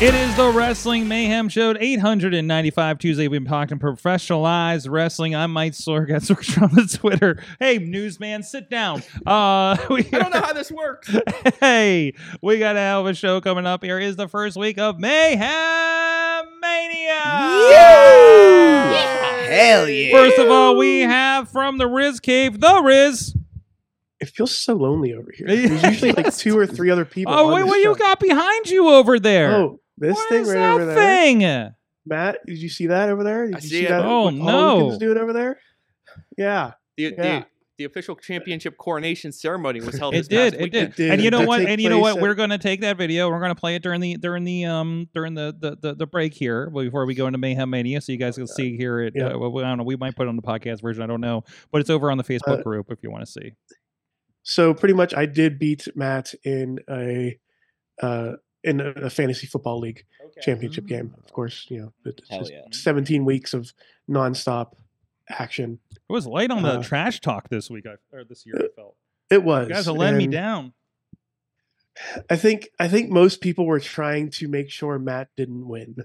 It. It is the Wrestling Mayhem Show, 895 Tuesday. We've been talking professionalized wrestling. I'm Mike Sorg at Sorg on the Twitter. Hey, newsman, sit down. Uh, we, I don't know how this works. hey, we got a hell of a show coming up. Here is the first week of Mayhem Mania. Yeah, Hell yeah. First of all, we have from the Riz Cave, the Riz. It feels so lonely over here. There's usually like two or three other people. Oh, on wait, this what you got behind you over there? Oh, this What thing is right that over there. thing? Matt, did you see that over there? Did I you see see it. that? Oh, no. Hulken's doing over there? Yeah. The, Yeah. the, the official championship coronation ceremony was held. It this did, past it weekend. did, It and you know what? And you know what? place We're going to take that video. We're going to play it during the during the um during the the the, the break here before we go into Mayhem Mania, so you guys can see here. It, Yeah. uh, well, I don't know. We might put it on the podcast version. I don't know, but it's over on the Facebook Uh, group if you want to see. So pretty much, I did beat Matt in a uh, in a, a fantasy football league championship game. Of course, you know, it's Hell just yeah. 17 weeks of nonstop action. It was light on the Uh, trash talk this week. I, or this year, I felt. It was. You guys are letting me down. I think I think most people were trying to make sure Matt didn't win.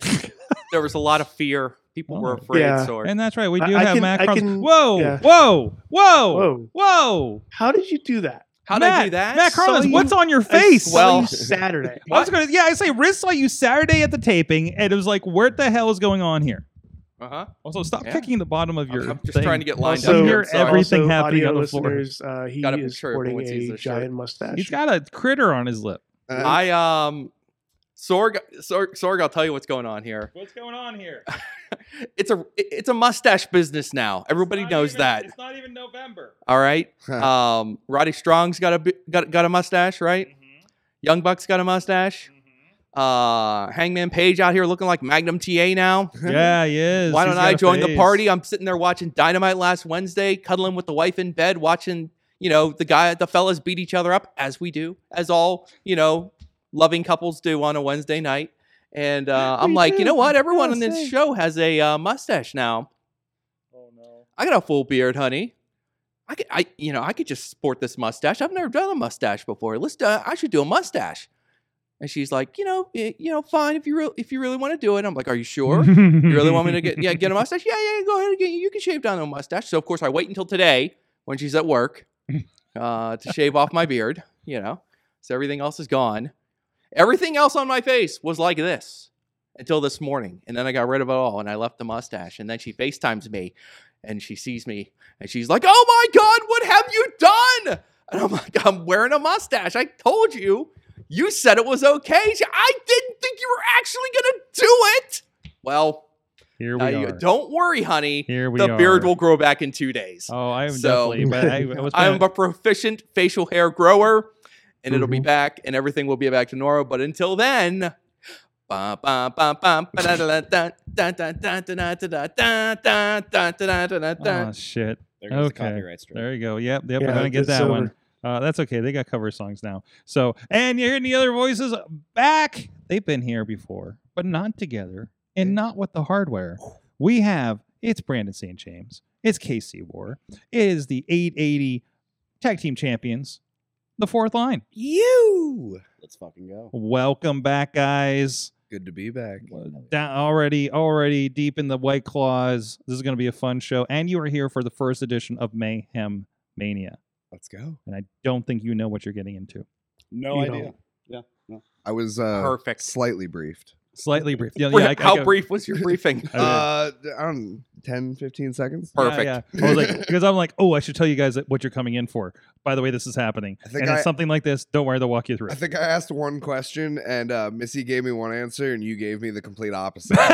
There was a lot of fear. People were Oh. afraid. Yeah. Sword. And that's right. We do I have can- Matt I can- Whoa, yeah. whoa, whoa, Whoa. whoa. How did you do that? How Matt, did I do that? Matt Saw Carlins, you- what's on your I face? saw Well- you Saturday. I was gonna, yeah, I say Riz saw you Saturday at the taping, and it was like, what the hell is going on here? Uh huh. Also, stop Yeah. kicking the bottom of your. I'm just thing. trying to get lined Also, up. hear here. Sorry. everything also, happening audio on the floor. listeners, uh, he Got a is picture of sporting everyone sees a this shirt. giant mustache. He's got a critter on his lip. I um, Sorg, Sorg, Sorg. I'll tell you what's going on here. What's going on here? It's a it's a mustache business now. Everybody knows that. It's not even November. All right. Um, Roddy Strong's got a got got a mustache, right? Young Buck's got a mustache. Uh, Hangman Page out here looking like Magnum TA now. Yeah, he is. Why don't got I a join the party? I'm sitting there watching Dynamite last Wednesday, cuddling with the wife in bed, watching you know the guy, the fellas beat each other up as we do, as all you know loving couples do on a Wednesday night. And uh, I'm We like, you know what? Everyone on this same. show has a uh, mustache now. Oh no. I got a full beard, honey. I could, I, you know, I could just sport this mustache. I've never done a mustache before. Let's, do, I should do a mustache. And she's like, you know, you know, fine if you re- if you really want to do it. I'm like, are you sure? you really want me to get yeah get a mustache? Yeah, yeah, go ahead and get you can shave down a mustache. So of course I wait until today when she's at work uh, to shave off my beard. You know, so everything else is gone. Everything else on my face was like this until this morning, and then I got rid of it all, and I left the mustache. And then she FaceTimes me, and she sees me, and she's like, "Oh my God, what have you done?" And I'm like, "I'm wearing a mustache. I told you." You said it was okay. She- I didn't think you were actually gonna do it. Well, Here we you, uh, are. don't worry, honey. Here we the are. beard will grow back in two days. Oh, I am So- definitely. But I, I was I'm a proficient facial hair grower, and mm-hmm. it'll be back and everything will be back to normal. But until then, oh shit. There okay. There you go. Yep, yep. Yeah, I didn't get that over. one. Uh, that's okay. They got cover songs now. So, and you're hearing the other voices back. They've been here before, but not together and not with the hardware. We have it's Brandon St. James, it's KC Warr, it is the 880 Tag Team Champions, the fourth line. You. Let's fucking go. Welcome back, guys. Good to be back. Down already, already deep in the white claws. This is going to be a fun show, and you are here for the first edition of Mayhem Mania. Let's go. And I don't think you know what you're getting into. No You idea. don't. Yeah. No. I was uh, Perfect. slightly briefed. Slightly brief. Yeah, yeah, I- I How go- brief was your briefing? Uh, I don't 10, 15 seconds. Yeah, Perfect. Yeah, I was like, because I'm like, oh, I should tell you guys what you're coming in for. By the way, this is happening, I think and I- it's something like this. Don't worry, they'll walk you through. I it. think I asked one question and uh, Missy gave me one answer and you gave me the complete opposite.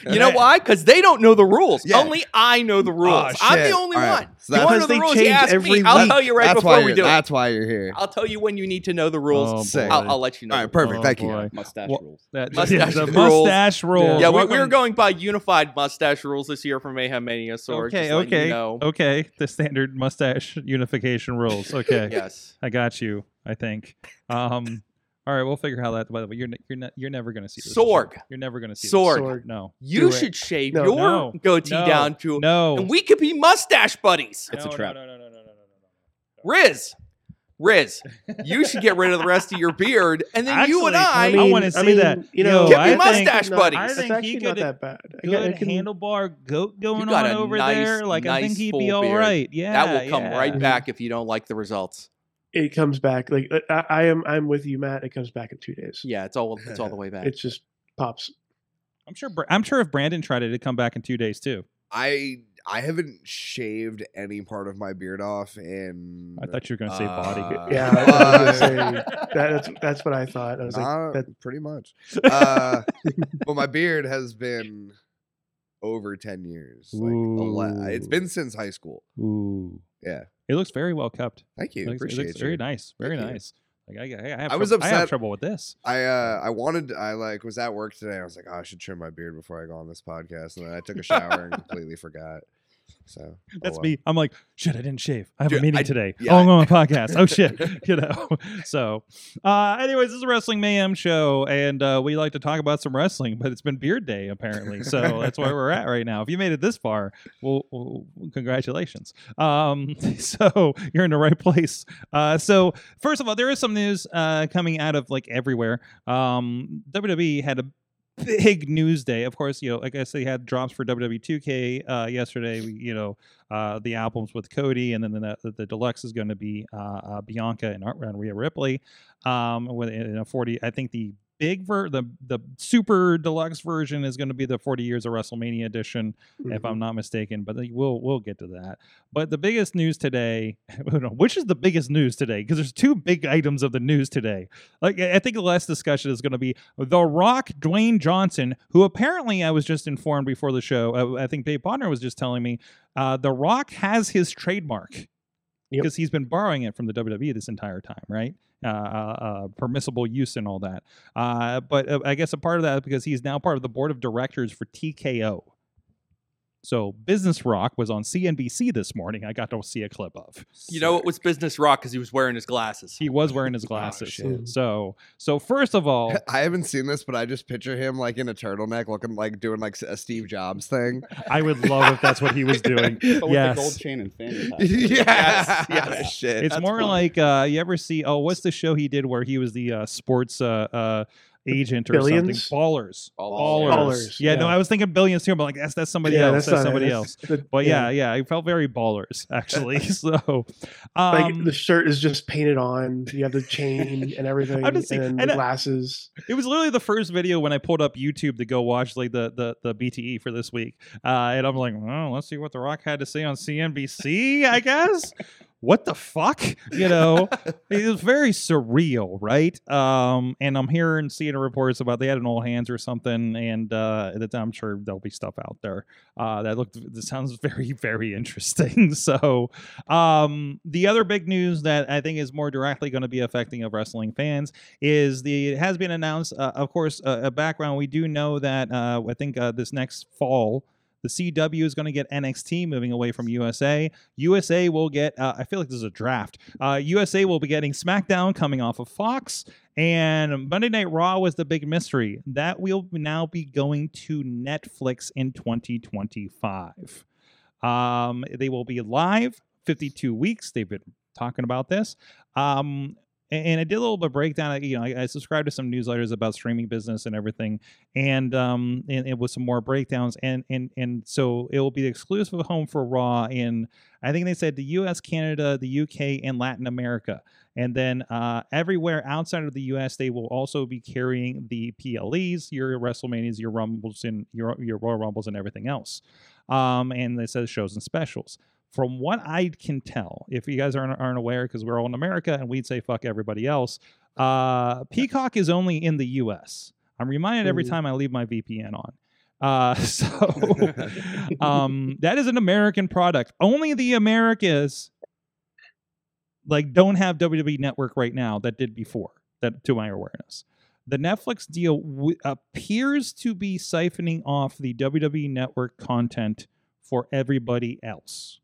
You know why? Because they don't know the rules. Yeah. Only I know the rules. Oh, I'm the shit. only All right. one. So you that's- want to know Because the they rules? You change ask every me. I'll week. tell you right that's before why we you're, do it. That's why you're here. I'll tell you when you need to know the rules. Oh, Sick. boy. I'll, I'll let you know. All right, perfect. Oh, Thank you. boy. Mustache Well, rules. That, Mustache the rules. mustache rules. yeah, we, we were going by unified mustache rules this year for Mayhem Mania, so we're Okay, just okay, you know. okay. The standard mustache unification rules. Okay, Yes. I got you. I think. Um, all right, we'll figure how that. By the way, you're ne- you're ne- you're never gonna see this. Sorg. You're never gonna see this. Sword. Sword. No, You Do it. should shave No. your No. goatee No. down to, no. and we could be mustache buddies. It's a No, no, trap. No, no, no, no, no, no, no, Riz, Riz, you should get rid of the rest of your beard, and then you and Actually, I, I wanna see that. You know, Get me I think- mustache no. I think actually he not could- that bad. I Good got- I can- handlebar goat going on over nice- there. Like I think he'd be all beard. right. Yeah, that will come yeah. right back if you don't like the results. It comes back. Like uh, I, I am. I'm with you, Matt. It comes back in two days. Yeah, it's all it's all the way back. It just pops. I'm sure. I'm sure if Brandon tried it, it'd come back in two days too. I I haven't shaved any part of my beard off in. I thought you were gonna say body. uh, Yeah, I was gonna uh, say that, that's that's what I thought. I was Nah, like, that, pretty much. Uh, but my beard has been over ten years. Like ele- it's Ooh. been since high school. Ooh, Yeah. it looks very well kept. Thank you. It looks, it looks you. very nice. Very Thank you. Like I, I, have I was trouble- I have trouble with this. I uh I wanted I like was at work today. I was like, oh, I should trim my beard before I go on this podcast, and then I took a shower and completely forgot. So oh That's well. me. I'm like, shit, I didn't shave. I have a meeting I- today. yeah, oh, I'm on a podcast. Oh shit, you know. So, uh, anyways, this is a wrestling mayhem show, and uh, we like to talk about some wrestling, but it's been Beard Day apparently, so that's where we're at right now. If you made it this far, well, well congratulations. Um, so you're in the right place. Uh, so first of all, there is some news uh, coming out of like everywhere. Um, WWE had a big news day. Of course, you know, like I said, had drops for WWE 2K uh, yesterday. You know, uh, the albums with Cody, and then the the, the deluxe is going to be uh, uh, Bianca and, and Rhea Ripley. Um, with a 40, I think the big ver the the super deluxe version is going to be the 40 years of WrestleMania edition, if mhm. I'm not mistaken. But we'll we'll get to that. But the biggest news today, which is the biggest news today, because there's two big items of the news today. Like I I think the last discussion is going to be The Rock, Dwayne Johnson, who apparently I was just informed before the show. uh, I think Dave Bonner was just telling me uh, The Rock has his trademark Yep. because he's been borrowing it from the WWE this entire time, right? Uh, uh, uh, permissible use and all that. Uh, but I guess a part of that because he's now part of the board of directors for TKO. So Business Rock was on CNBC this morning. I got to see a clip of. you know, it was business rock because he was wearing his glasses. He was wearing Oh, his glasses. shit. so so first of all, I haven't seen this, but I just picture him like in a turtleneck, looking like doing like a Steve Jobs thing. I would love if that's what he was doing. But with Yes. the gold chain and fanny pack. yes, yes. shit. It's That's more fun. like uh, you ever see? Oh, what's the show he did where he was the uh, sports uh, uh, agent or Billions? something? Ballers. Ballers. Ballers, Yeah, no. I was thinking billions too. But like that's that's somebody yeah, else. that's, That's, somebody it. else. That's- the- But yeah, yeah, I felt very ballers actually. so, like um, the shirt is just painted on. You have the chain and everything, I'm just saying- and and the I- glasses. it was literally the first video when I pulled up YouTube to go watch like the the, the BTE for this week, uh, and I'm like, well, let's see what The Rock had to say on CNBC. I guess. What the fuck? You know, it was very surreal, right? Um, and I'm hearing, seeing reports about they had an all hands or something, and uh, that I'm sure there'll be stuff out there uh, that looked. This sounds very, very interesting. so, um, the other big news that I think is more directly going to be affecting of wrestling fans is the it has been announced. Uh, of course, uh, a background we do know that uh, I think uh, this next fall. The CW is going to get NXT moving away from USA. USA will get, uh, I feel like this is a draft. Uh, USA will be getting SmackDown coming off of Fox. And Monday Night Raw was the big mystery. That will now be going to Netflix in 2025. Um, they will be live 52 weeks. They've been talking about this. Um, and, I did a little bit of breakdown. You know, I, I subscribed to some newsletters about streaming business and everything, and um, and it was some more breakdowns, and and and so it will be the exclusive home for Raw in I think they said the U.S., Canada, the UK, and Latin America. And then uh, everywhere outside of the U.S., they will also be carrying the PLEs, your WrestleManias, your Rumbles, and your your Royal Rumbles, and everything else. Um, and they said shows and specials. From what I can tell, if you guys aren't, aren't aware, because we're all in America and we'd say fuck everybody else, uh, Peacock is only in the U.S. I'm reminded every time I leave my VPN on. Uh, so um, that is an American product. Only the Americas like don't have WWE Network right now that did before. That to my awareness, the Netflix deal w- appears to be siphoning off the WWE Network content for everybody else.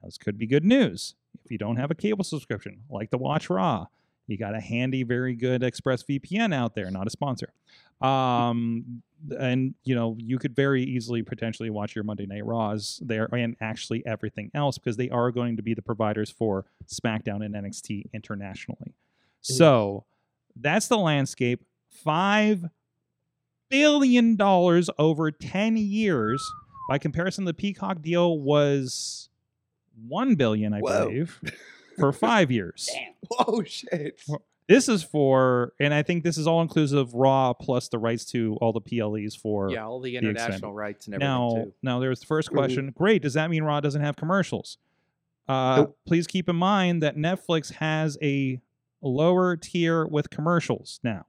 Now, This could be good news if you don't have a cable subscription, like the watch Raw. You got a handy, very good ExpressVPN out there, not a sponsor. Um, and you know you could very easily potentially watch your Monday Night Raws there and actually everything else because they are going to be the providers for SmackDown and NXT internationally. So that's the landscape. Five billion dollars over ten years. By comparison, the Peacock deal was one billion, I Whoa. believe, for five years. Damn. Oh shit. This is for, and I think this is all inclusive Raw plus the rights to all the PLEs for Yeah, all the extended. international rights and everything now, too. now there's the first question. Great. Does that mean Raw doesn't have commercials? Uh, Nope. Please keep in mind that Netflix has a lower tier with commercials now.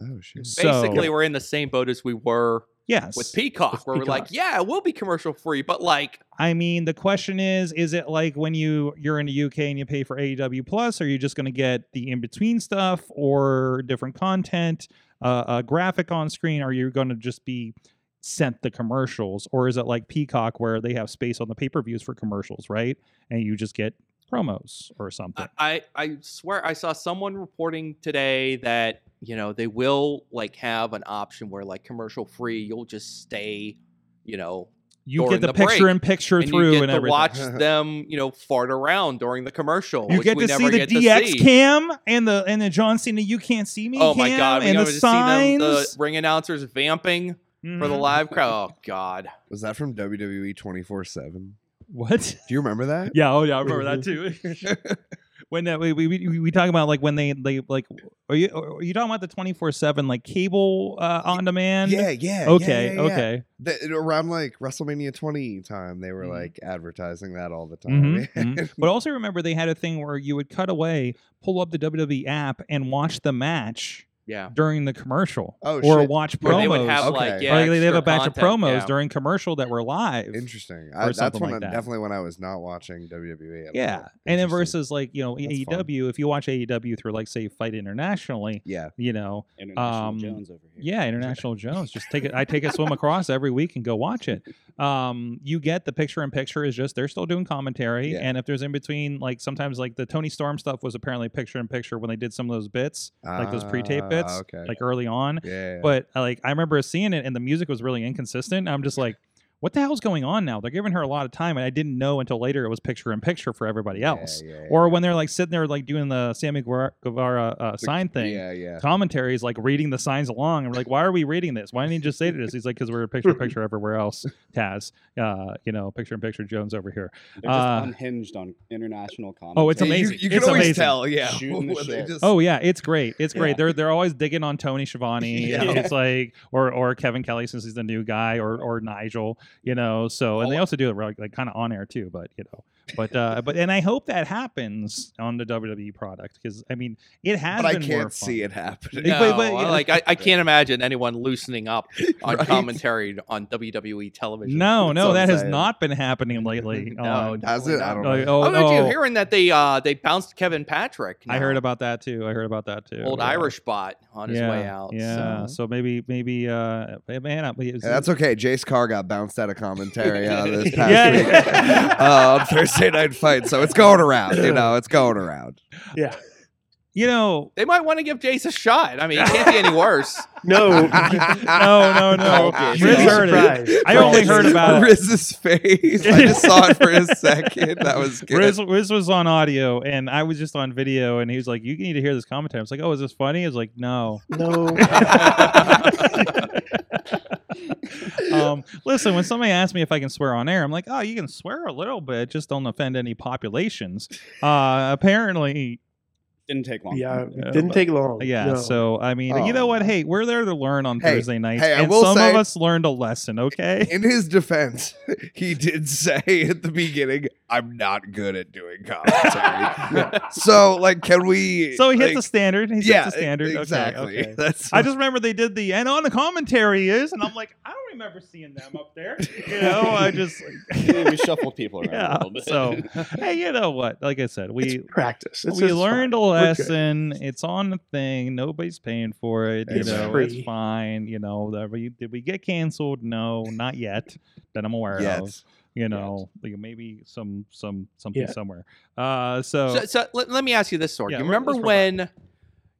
Oh shit. So- Basically, we're in the same boat as we were Yes. with Peacock, With where we're like, yeah, we'll be commercial free, but like, I mean, the question is: Is it like when you you're in the UK and you pay for AEW Plus? Are you just going to get the in between stuff or different content, uh, a graphic on screen? Are you going to just be sent the commercials, or is it like Peacock where they have space on the pay per views for commercials, right? And you just get promos or something. I, I I swear I saw someone reporting today that you know they will like have an option where like commercial free, you'll just stay, you know, you get the, the picture break, in picture and through you get and to everything. watch them, you know, fart around during the commercial. You which get we to see never the get DX see. cam and the and the John Cena "You Can't See Me" Oh my cam god, we and never the to see them, signs the ring announcers vamping for the Mhm. live crowd. Oh god. Was that from WWE 24 7? What? Do you remember that? Yeah, oh yeah, I remember that too. when that we, we we we talk about like when they they like are you are you talking about the twenty four seven like cable uh, on demand? yeah, yeah. Okay, yeah, yeah, yeah. okay. The- around like WrestleMania 20 time, they were Mhm. like advertising that all the time. Mhm, mhm. But also remember they had a thing where you would cut away, pull up the WWE app, and watch the match Yeah. during the commercial, Oh, or shit. watch Where promos. they would have Okay. like yeah, like they have a extra batch of promos yeah. during commercial that were live. Interesting. I, that's when like I, that. definitely when I was not watching WWE. At Yeah, and then versus like you know That's fun. AEW, if you watch AEW through like say FITE Internationally, Yeah. you know International Um, Jones over here. Yeah, International Jones. Just take it. I take a swim across every week and go watch it. Um, you get the picture in picture is just they're still doing commentary, Yeah. and if there's in between, like sometimes like the Toni Storm stuff was apparently picture in picture when they did some of those bits, like those pre-tape bits, Okay. like early on. yeah. But uh, like I remember seeing it, and the music was really inconsistent. I'm just like. What the hell's going on now? They're giving her a lot of time, and I didn't know until later it was picture in picture for everybody else. yeah, Or yeah. when they're like sitting there like doing the Sammy Guevara, Guevara uh, sign thing, Yeah, yeah. commentary is like reading the signs along. And we're like, why are we reading this? Why didn't he just say this? He's like, because we're picture in picture everywhere else. Taz, uh, you know, picture in picture Jones over here. They're just Uh, unhinged on international comedy. Oh, it's Yeah, you- amazing. You, can It's always amazing. tell, yeah. The when they shit. just- Oh yeah, it's great. It's great. Yeah. They're they're always digging on Tony Schiavone. Yeah. and It's like or or Kevin Kelly since he's the new guy, or or Nigel. You know. So and they also do it like, like kind of on air too. But you know. But uh, but and I hope that happens on the WWE product because I mean it has but I been more can't see fun. it happening. But- No, but, yeah. like I, I can't imagine anyone loosening up on Right? commentary on WWE television. No, no, that has saying. not been happening lately. No, on- Has it? I don't know. Like, oh, How about oh, you hearing that they uh they bounced Kevin Patrick? I heard about that too. I heard about that too. old yeah. Irish bot on his yeah, way out. Yeah, so. so, maybe maybe uh man, Yeah, that's okay. Jace Carr got bounced out of commentary uh, this past Yeah. week uh, on Thursday Night Fight, so it's going around. You know, it's going around. Yeah. You know, They might want to give Jace a shot. I mean, it can't be any worse. No, no, no, no. Okay. Riz heard it. I only heard about it. Riz's face. I just saw it for a second. That was good. Riz, Riz was on audio and I was just on video, and he was like, "You need to hear this commentary." I was like, "Oh, is this funny?" I was like, "No." no. um, listen, when somebody asks me if I can swear on air, I'm like, "Oh, you can swear a little bit, just don't offend any populations." Uh, apparently, Didn't take long. Yeah, Yeah, didn't but- take long. yeah. No. So I mean, you know Oh. what? Hey, we're there to learn on Hey, Thursday nights, hey, I and will some of us learned a lesson. Okay. In his defense, he did say at the beginning, "I'm not good at doing commentary." so, like, can we? So he hit like, the standard. He yeah, set the standard. Okay, exactly. okay. That's. I just remember they did the and on the commentary is, and I'm like, I don't remember seeing them up there. You know, I just Yeah, we shuffled people around Yeah, a little bit. so hey, you know what? Like I said, we it's practice. It's we learned a fun. We're lesson. It's on the thing. Nobody's paying for it. You know, free. it's fine. You know, that we, did we get canceled? No, not yet. That I'm aware of. You know, like maybe some some something Yeah. somewhere. Uh, so, So, so let, let me ask you this, Sorg. Yeah, you remember when?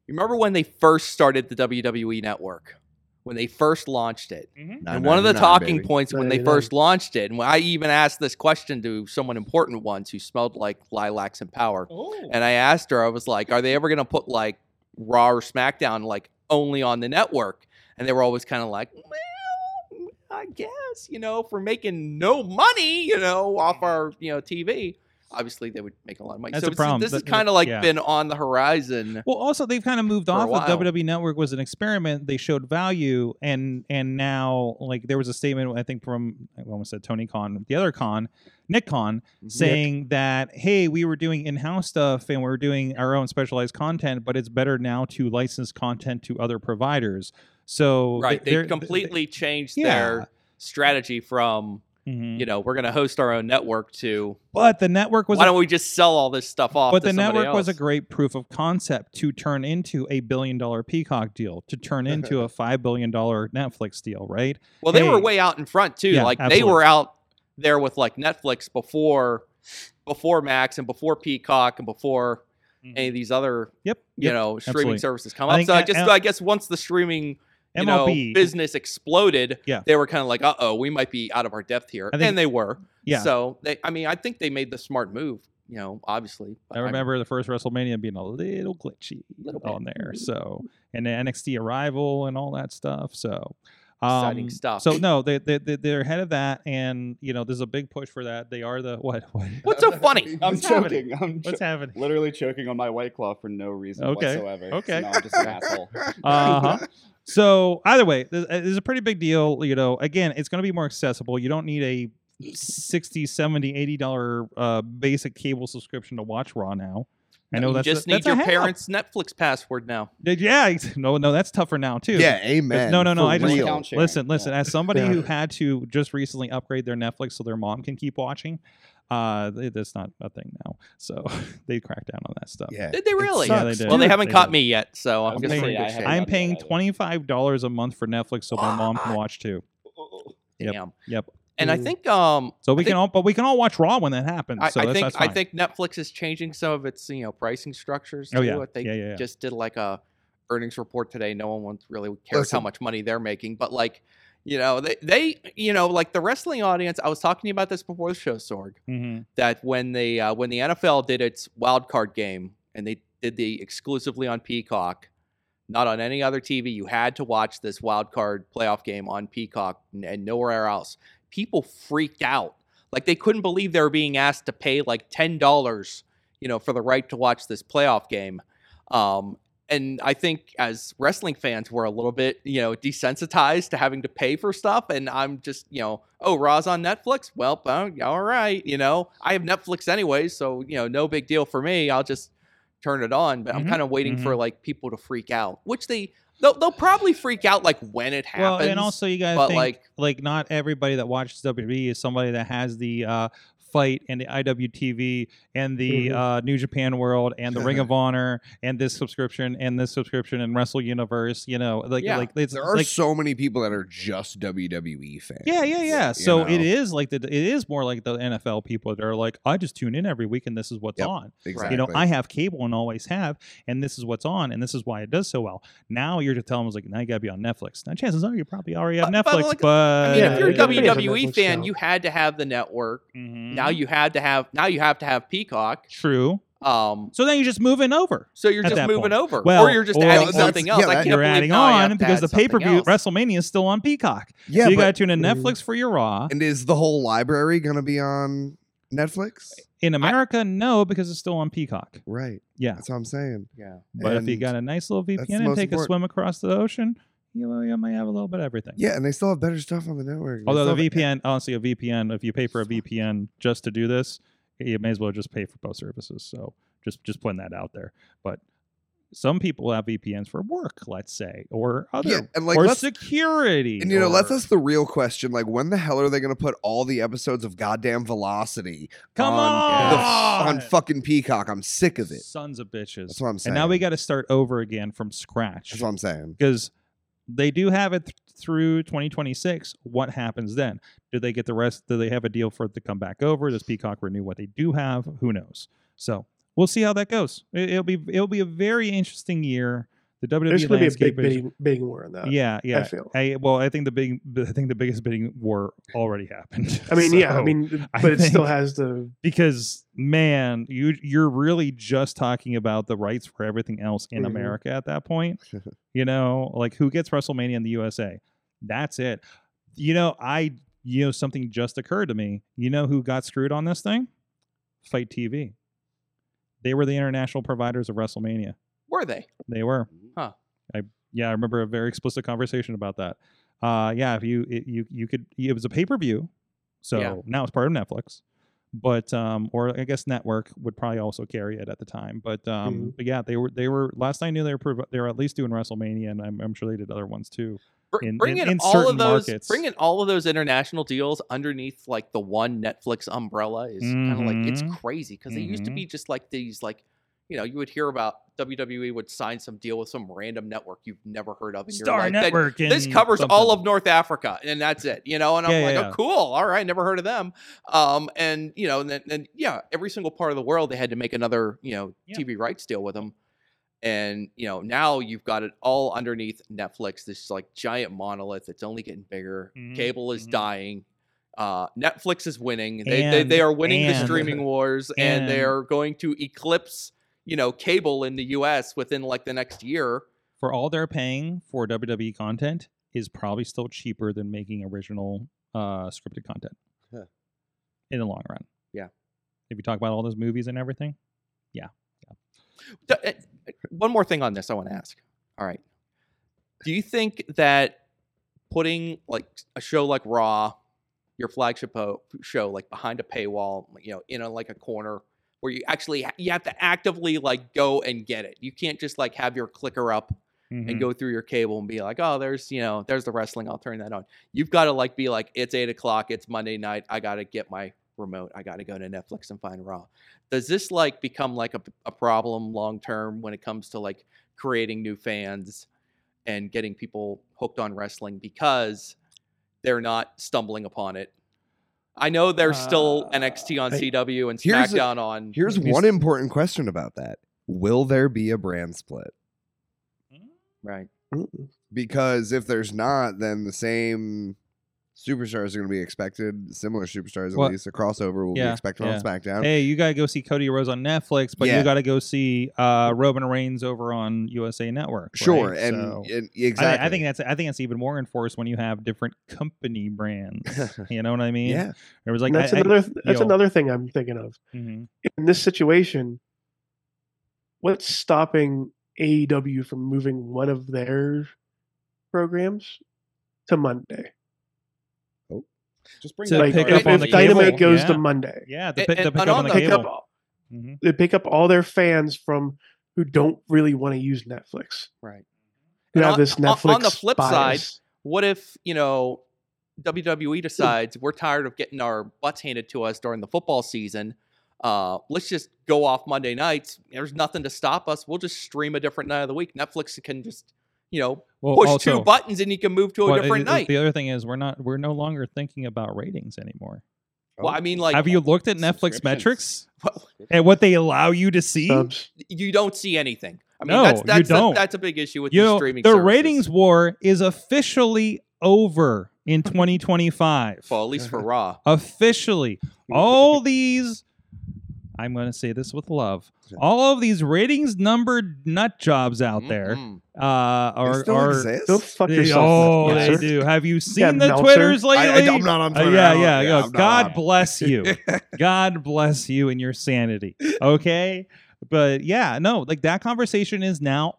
You remember when they first started the WWE Network? When they first launched it, Mhm. and one of the talking baby. points when they first launched it, and I even asked this question to someone important once who smelled like lilacs and power, and I asked her, I was like, "Are they ever going to put like Raw or SmackDown like only on the network?" And they were always kind of like, "Well, I guess you know, for making no money, you know, off our you know TV." Obviously, they would make a lot of money. That's so it's- problem. This has kind of like yeah. been on the horizon. Well, also they've kind of moved off of. WWE Network was an experiment. They showed value, and and now like there was a statement I think from I almost said Tony Khan, the other Khan, Nick Khan, mm-hmm. saying that hey, we were doing in-house stuff and we are doing our own specialized content, but it's better now to license content to other providers. So Right, they completely changed Yeah. their strategy from Mhm. you know we're going to host our own network to But the network was why a don't we just sell all this stuff off? But the network was a great proof of concept to turn into a billion dollar Peacock deal, to turn into a five billion dollar Netflix deal, right? Well, they were way out in front too. Yeah, like they were out there with like Netflix before before Max and before Peacock and before any of these other Yep. you yep. know streaming absolutely. services come up. So I just I guess once the streaming you know business exploded, Yeah. they were kind of like, uh oh, we might be out of our depth here, think- and they were. yeah. So they, I mean, I think they made the smart move. You know, obviously. I remember the first WrestleMania being a little glitchy Little on there. So and the NXT arrival and all that stuff. So um, Exciting stuff. So no, they, they they- they're ahead of that, and you know there's a big push for that. They are the what? what What's so funny? I'm What's happening? choking. I'm what's happening? literally choking on my white claw for no reason Okay, whatsoever. okay. So now I'm just an asshole. Uh huh. So either way, this this is a pretty big deal. You know, again, it's going to be more accessible. You don't need a 60 70 80 dollar uh, basic cable subscription to watch raw now i know you that's just a, need that's your parents' Netflix password now. Yeah no no that's tougher now too Yeah, amen. no, no, no, for I just- real. Account sharing, listen listen yeah. as somebody Yeah. who had to just recently upgrade their netflix so their mom can keep watching uh that's not a thing now so they cracked down on that stuff Yeah. Did they really? Yeah, they did. Well, they haven't they caught did. me yet, so I'm I'm just paying- in I good shape. haven't i'm paying $25 a month for netflix so my mom can watch too Yep. Yep And I Mm. think um so we I can all but we can all watch raw when that happens I, so I that's, think that's I think Netflix is changing some of its you know pricing structures. Too. Oh, yeah. I think Yeah, yeah, yeah. just did like a earnings report today. No one really cares how much money they're making, but like you know they they you know like the wrestling audience. I was talking to you about this before the show, Sorg. Mhm. That when they uh, when the NFL did its wild card game and they did the exclusively on Peacock. Not on any other TV. You had to watch this wild card playoff game on Peacock and- and nowhere else. People freaked out. Like they couldn't believe they were being asked to pay like ten dollars, you know, for the right to watch this playoff game. Um, and I think as wrestling fans, we're a little bit, you know, desensitized to having to pay for stuff. And I'm just, you know, oh, Raw's on Netflix. Well, uh, all right, you know, I have Netflix anyway, so you know, no big deal for me. I'll just turn it on. But I'm Mhm, kind of waiting for like people to freak out, which they they'll, they'll probably freak out like when it happens. Well, and also you guys but think like like not everybody that watches WWE is somebody that has the uh, FITE and the IWTV and the Mhm. uh, New Japan World and the Ring of Honor and this subscription and this subscription and Wrestle Universe. You know, like Yeah. like it's There are like so many people that are just WWE fans. yeah, yeah, yeah. So it know? is like the it is more like the NFL people that are like, I just tune in every week and this is what's Yep. on. exactly. You know, I have cable and always have, and this is what's on, and this is why it does so well. Now you're just telling them like, now you gotta be on Netflix. Now chances are you probably already have But- but Netflix, like- but I mean, Yeah, if you're a yeah, a WWE fan, account. you had to have the network. Mhm. Now you had to have. Now you have to have Peacock. true. Um, So then you're just moving over. so you're just moving point. over, Well, or you're just or- adding something else. yeah, I can't You're adding on because add the pay per view. WrestleMania is still on Peacock. yeah, so you got to tune in Mhm. Netflix for your Raw. and is the whole library gonna be on Netflix? In America, no, because it's still on Peacock. Right. Yeah, That's what I'm saying. Yeah. but if you got a nice little VPN and most take a swim across the ocean, you, know, you might have a little bit of everything. Yeah, and they still have better stuff on the network. They Although the still have- VPN, honestly, a VPN, if you pay for a VPN just to do this, you may as well just pay for both services. So just just putting that out there. But some people have VPNs for work, let's say, or other, Yeah, and like or let's security. and you know, let's ask the real question: like, when the hell are they going to put all the episodes of goddamn Velocity come on, the f- on, on fucking Peacock? I'm sick of it. sons of bitches. That's what I'm saying. And now we got to start over again from scratch That's what I'm saying. because they do have it th- through 2026. What happens then? Do they get the rest? Do they have a deal for it to come back over? Does Peacock renew what they do have? Who knows? So we'll see how that goes. It, will be it'll be a very interesting year. The WWE There's going to be a big bidding, bidding war on that. yeah yeah. I feel. I, well, I think the big I think the biggest bidding war already happened. I mean, yeah. I So- mean, I but it still has the because man you you're really just talking about the rights for everything else in Mhm. america at that point you know like who gets wrestlemania in the usa that's it you know i you know something just occurred to me you know who got screwed on this thing FITE TV they were the international providers of wrestlemania Were they? they were Huh. I yeah i remember a very explicit conversation about that uh yeah if you it, you you could it was a pay-per-view so Yeah. now it's part of netflix but um or i guess network would probably also carry it at the time but um Mhm. but yeah they were they were last i knew they were prov- they were at least doing wrestlemania and i'm, I'm sure they did other ones too In- bring in- in, in all of those. markets. Bring in all of those international deals underneath like the one Netflix umbrella is kind of like it's Mhm. crazy because they used to Mhm. be just like these like. You know, you would hear about WWE would sign some deal with some random network you've never heard of. And you're star like, "That- network this and covers all of North Africa, and that's it. You know, and I'm Yeah, like, yeah, oh, cool. All right, never heard of them. Um, and you know, and then and yeah, every single part of the world they had to make another you know Yeah. TV rights deal with them. And you know, now you've got it all underneath Netflix. This like giant monolith that's only getting bigger. Mhm, Cable is mhm. dying. Uh, Netflix is winning. They, they And- they are winning the streaming wars, and, they are going to eclipse you know cable in the U.S. within like the next year. for all they're paying for wwe content is probably still cheaper than making original uh scripted content Huh. in the long run Yeah. if you talk about all those movies and everything yeah. uh, uh, One more thing on this I want to ask. All right. Do you think that putting like a show like Raw, your flagship po- show, like behind a paywall, you know, in a like a corner where you actually you have to actively like go and get it. You can't just like have your clicker up Mhm. and go through your cable and be like, oh, there's you know, there's the wrestling. I'll turn that on. You've got to like be like, it's eight o'clock. It's Monday night. I got to get my remote. I got to go to Netflix and find Raw. Does this like become like a, a problem long term when it comes to like creating new fans and getting people hooked on wrestling because they're not stumbling upon it? I know there's still Uh, NXT on I- CW and Here's a- SmackDown on. Here's He's- one important question about that: Will there be a brand split? right. Because if there's not, then the same superstars are going to be expected. Similar superstars, at Well, least a crossover will be expected yeah. on SmackDown. hey you gotta go see Cody Rhodes on netflix but Yeah. you gotta go see uh roman reigns over on usa network Sure, right? and, So- and exactly. I, think that's I think that's even more enforced when you have different company brands. you know what I mean? yeah. There was like And that's I- I- another that's yo. another thing I'm thinking of. Mhm. In this situation, what's stopping AEW from moving one of their programs to Monday? Just bring To that like pick up on if the Dynamite cable, goes yeah. to Monday, Yeah, the, And- the and- pick and up on on the the- pick cable. up Mhm. they pick up all their fans from who don't really want to use Netflix. Right. Who have on- this on- Netflix on the flip side, what if you know WWE decides we're tired of getting our butts handed to us during the football season. Uh, let's just go off Monday nights. There's nothing to stop us. We'll just stream a different night of the week. Netflix can just, you know, Well, push also- two buttons and you can move to a well, different it- it- night. The other thing is we're not we're no longer thinking about ratings anymore. well, I mean, like, Have you looked at Netflix metrics well, and what they allow you to see? Subs. you don't see anything. I mean, No, that's you that's a, don't. that's a big issue with you the know, streaming. the services. ratings war is officially over in 2025. well, at least for Raw. officially all these i'm going to say this with love all of these ratings numbered nut jobs out there Mhm. uh They are, still are exist? Go fuck they, yourself. oh Meltzer. they do have you Yeah, seen the Meltzer. twitters lately I, I, am not on Uh, Twitter. yeah I don't- yeah, yeah, go, I'm not god on. bless you god bless you and your sanity okay but yeah no like that conversation is now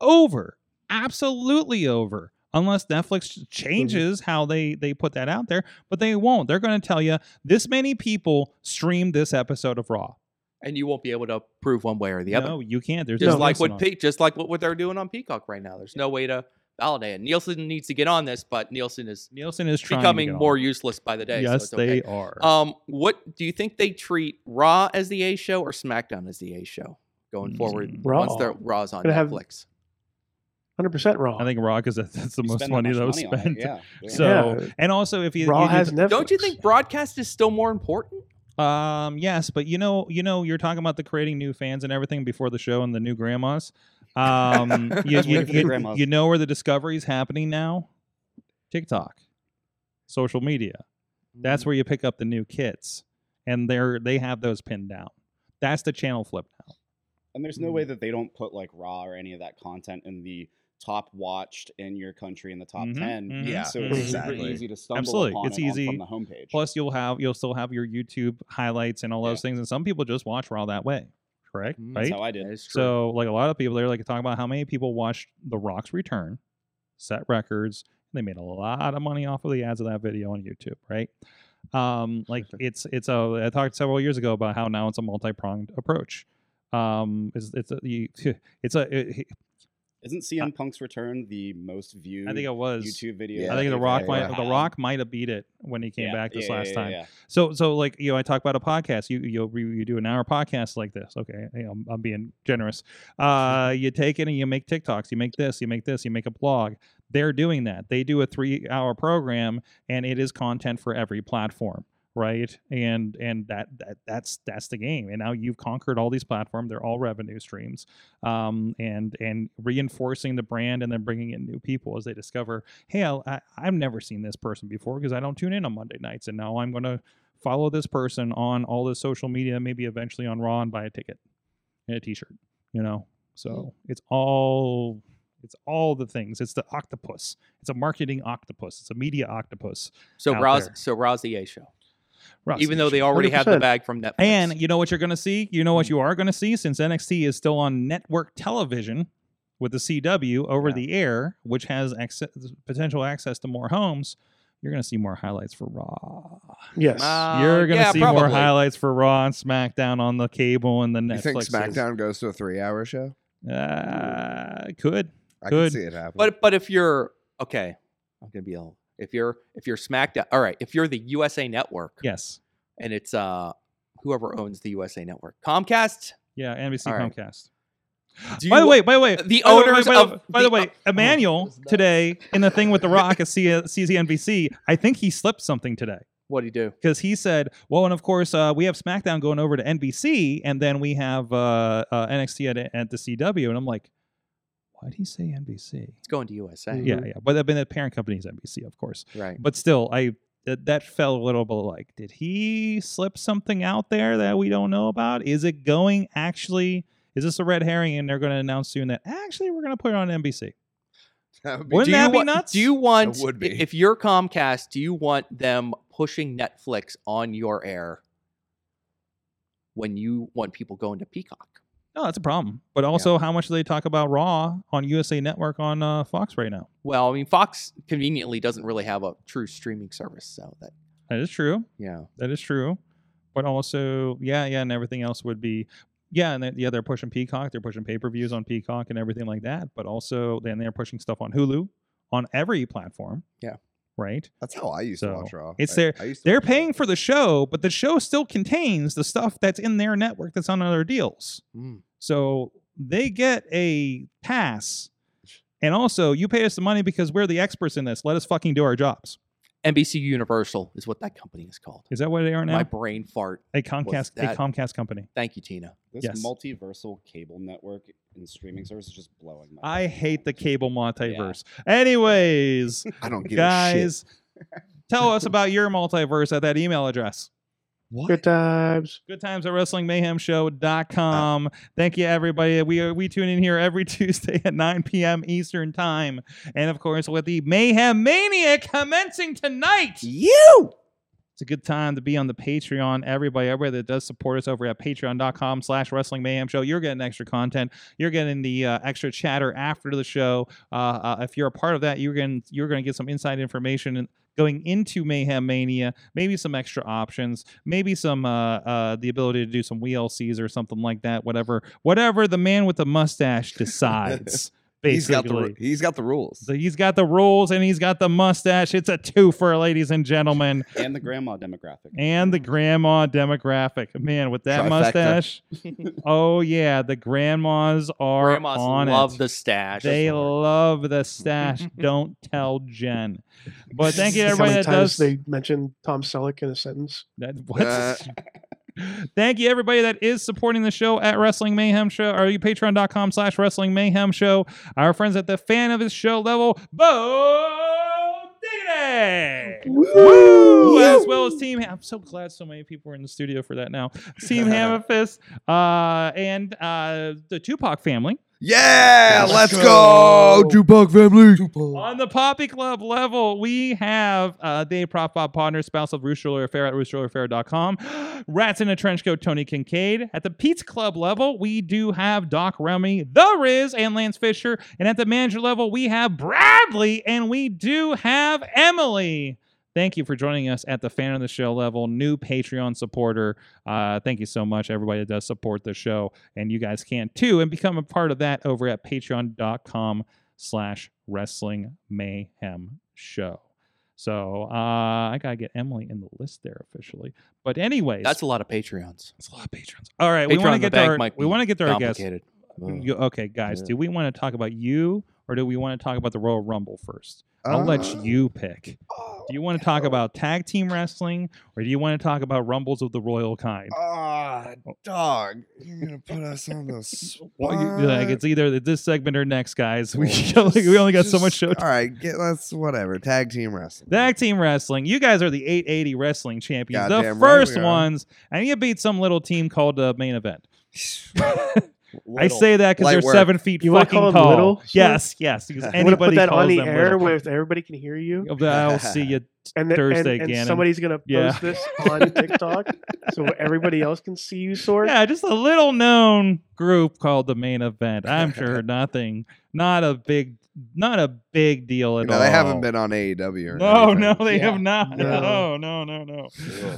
over absolutely over unless netflix changes how they they put that out there but they won't they're going to tell you this many people streamed this episode of raw and you won't be able to prove one way or the other. no you can't there's just no like what on- Pe- just like what, what they're doing on Peacock right now. There's no way to validate it. Nielsen needs to get on this, but Nielsen is nielsen is becoming get on more useless by the day. so yes it's okay. they are Um, what do you think they treat Raw as the A show or SmackDown as the A show going forward Mm. once Raw. their Raw's on Gonna have- Netflix? Hundred percent wrong. i think raw because that's the You most money much that was money spent Yeah. yeah. so Yeah. and also if you Raw you, has Netflix. Don't you think broadcast is still more important? Um, yes, but you know, you know, you're talking about the creating new fans and everything before the show and the new grandmas. Um, you, you, waiting for the you- grandmas. you know where the discovery is happening now? TikTok, social media. That's Mm-hmm. where you pick up the new kids, and they're they have those pinned down. That's the channel flip now. And there's no way that they don't put like Raw or any of that content in the top watched in your country in the top Mhm, 10. mhm, Yeah, So it's exactly. super easy to stumble Absolutely, upon it's it on- easy. from the homepage. Plus, you'll have you'll still have your YouTube highlights and all those things, and some people just watch Raw that way. Correct, Mm, That's right? how I did. That is true. So, like a lot of people, they're like talking about how many people watched The Rock's return, set records. They made a lot of money off of the ads of that video on YouTube, right? Um, like it's it's a I talked several years ago about how now it's a multi pronged approach. Um, it's it's a you, it's a it, Isn't CM Punk's return the most viewed I think it was. YouTube video? Yeah, I think The Rock might? The Rock might have beat it when he came Yeah, back this last time. So so like you know I talk about a podcast. You you you do an hour podcast like this. Okay, I'm, I'm being generous. Uh, you take it and you make TikToks. You make this. You make this. You make a blog. They're doing that. They do a three hour program and it is content for every platform. Right, and and that, that that's that's the game. And now you've conquered all these platforms; they're all revenue streams, um, and and reinforcing the brand, and then bringing in new people as they discover, hey, I, I've never seen this person before because I don't tune in on Monday nights, and now I'm going to follow this person on all the social media, maybe eventually on Raw and buy a ticket and a T-shirt. You know, so it's all it's all the things. It's the octopus. It's a marketing octopus. It's a media octopus. so Raw's there. so Raw's the A show, Ross even though they already have the 100%. bag from Netflix. And you know what you're going to see? You know what you are going to see since NXT is still on network television with the CW over Yeah. the air, which has access, potential access to more homes. You're going to see more highlights for Raw. Yes. Uh, you're going to yeah, see more highlights for Raw and SmackDown on the cable and the Netflix. You think SmackDown goes to a three-hour show? Uh, could. I could. can see it happen. But but if you're okay, I'm gonna be a if you're if you're SmackDown, all right. If you're the USA Network Yes. and it's uh whoever owns the USA Network, Comcast. Yeah. NBC All right. Comcast. Do by you- the way, by the way, the by the owners by the, of by the the- way, Emanuel today in the thing with the Rock at C- CNBC, I think he slipped something today. what do you do? because he said, "Well, and of course, uh, we have SmackDown going over to NBC, and then we have uh, uh, NXT at, at the CW." And I'm like, "Why did he say NBC?" It's going to USA, Mhm. Yeah, yeah, but I mean, the parent company is NBC, of course. right? But still, I that, that felt a little bit like, did he slip something out there that we don't know about? Is it going actually? Is this a red herring? And they're going to announce soon that actually we're going to put it on NBC. That would be- Wouldn't do that you be want, nuts? Do you want It would be. if you're Comcast? Do you want them pushing Netflix on your air when you want people going to Peacock? No, that's a problem. But also, how much do they talk about Raw on USA Network on uh, Fox right now? Well, I mean, Fox conveniently doesn't really have a true streaming service, so that That is true. yeah. That is true. But also, yeah, yeah, and everything else would be, yeah, and then, yeah, they're pushing Peacock, they're pushing pay per views on Peacock and everything like that. But also, then they're pushing stuff on Hulu, on every platform. Yeah. right? That's how I used So, to watch Raw. it's I- their- I used to They're watch Raw. paying for the show, but the show still contains the stuff that's in their network that's on other deals. Mm. So they get a pass. And also, you pay us the money because we're the experts in this. Let us fucking do our jobs. NBC Universal is what that company is called. Is that what they are now? My brain fart. a Comcast, a Comcast company. Thank you, Tina. This Yes. multiversal cable network and streaming service is just blowing my I fucking hate the mind. cable multiverse. Anyways, I don't give a shit. guys, tell us about your multiverse at that email address. A shit. What? Good times. Good times at WrestlingMayhemShow.com. Thank you, everybody. We are, we tune in here every Tuesday at 9 p.m. Eastern Time. And of course, with the Mayhem Mania commencing tonight. You. It's a good time to be on the Patreon. Everybody, everybody that does support us over at patreon.com slash wrestling mayhem show, you're getting extra content. You're getting the uh, extra chatter after the show. Uh, uh, if you're a part of that, you're going you're going to get some inside information and going into Mayhem Mania, maybe some extra options, maybe some uh, uh, the ability to do some WLCs or something like that. Whatever, whatever the man with the mustache decides. He's got the he's got the rules. so he's got the rules and he's got the mustache. It's a twofer, ladies and gentlemen and the grandma demographic. and the grandma demographic. Man, with that Trifecta. mustache, oh yeah, the grandmas are Grandmas on love it. the stash. They love the stash. Don't tell Jen. But thank you to How everybody many that times does. they mention Tom Selleck in a sentence? That, what? Uh, Thank you, everybody that is supporting the show at Wrestling Mayhem Show, Are you patreon.com slash Wrestling Mayhem Show. Our friends at the fan of his show level, Bo Diggity! Woo! As well as Team I'm so glad so many people are in the studio for that now. Team Hammerfist, uh, and uh, the Tupac family. Yeah, Let's let's go, go. Tupac family. On the Poppy Club level, we have uh, Dave Prop Bob Podner, spouse of Rooster Roller Affair at roosterrolleraffair.com. Rats in a Trench Coat, Tony Kincaid. At the Pete's Club level, we do have Doc Remy, The Riz, and Lance Fisher. And at the manager level, we have Bradley, and we do have Emily. Thank you for joining us at the fan of the show level, new Patreon supporter. Uh, thank you so much, everybody that does support the show. And you guys can too, and become a part of that over at patreon.com slash wrestling mayhem show. So uh, I gotta get Emily in the list there officially. But anyways, That's a lot of Patreons. that's a lot of patrons. All right, we want to get to our we want to get to our guests. okay, guys, Yeah. do we want to talk about you or do we want to talk about the Royal Rumble first? I'll let Uh, you pick. Do you want to talk about tag team wrestling or do you want to talk about rumbles of the royal kind? Ah, dog, you're gonna put us on the spot. Well, you- like it's either this segment or next, guys. We we only got so much show. All right, get let's whatever. Tag team wrestling. Tag team wrestling. You guys are the 880 wrestling champions, the Goddamn right first ones, and you beat some little team called the main event. I say that because they're work. seven feet You fucking call tall. little, yes, yes. Because anybody put that calls on the air little. where everybody can hear you, I'll see you. and then, Thursday, and, and Gannon. somebody's gonna post Yeah. this on TikTok so everybody else can see you, Sword. Yeah, just a little known group called the main event. I'm sure nothing, not a big, not a big deal at no, all. they haven't been on AEW. Or No, anything. no, they Yeah. have not. No. No, no, no, no.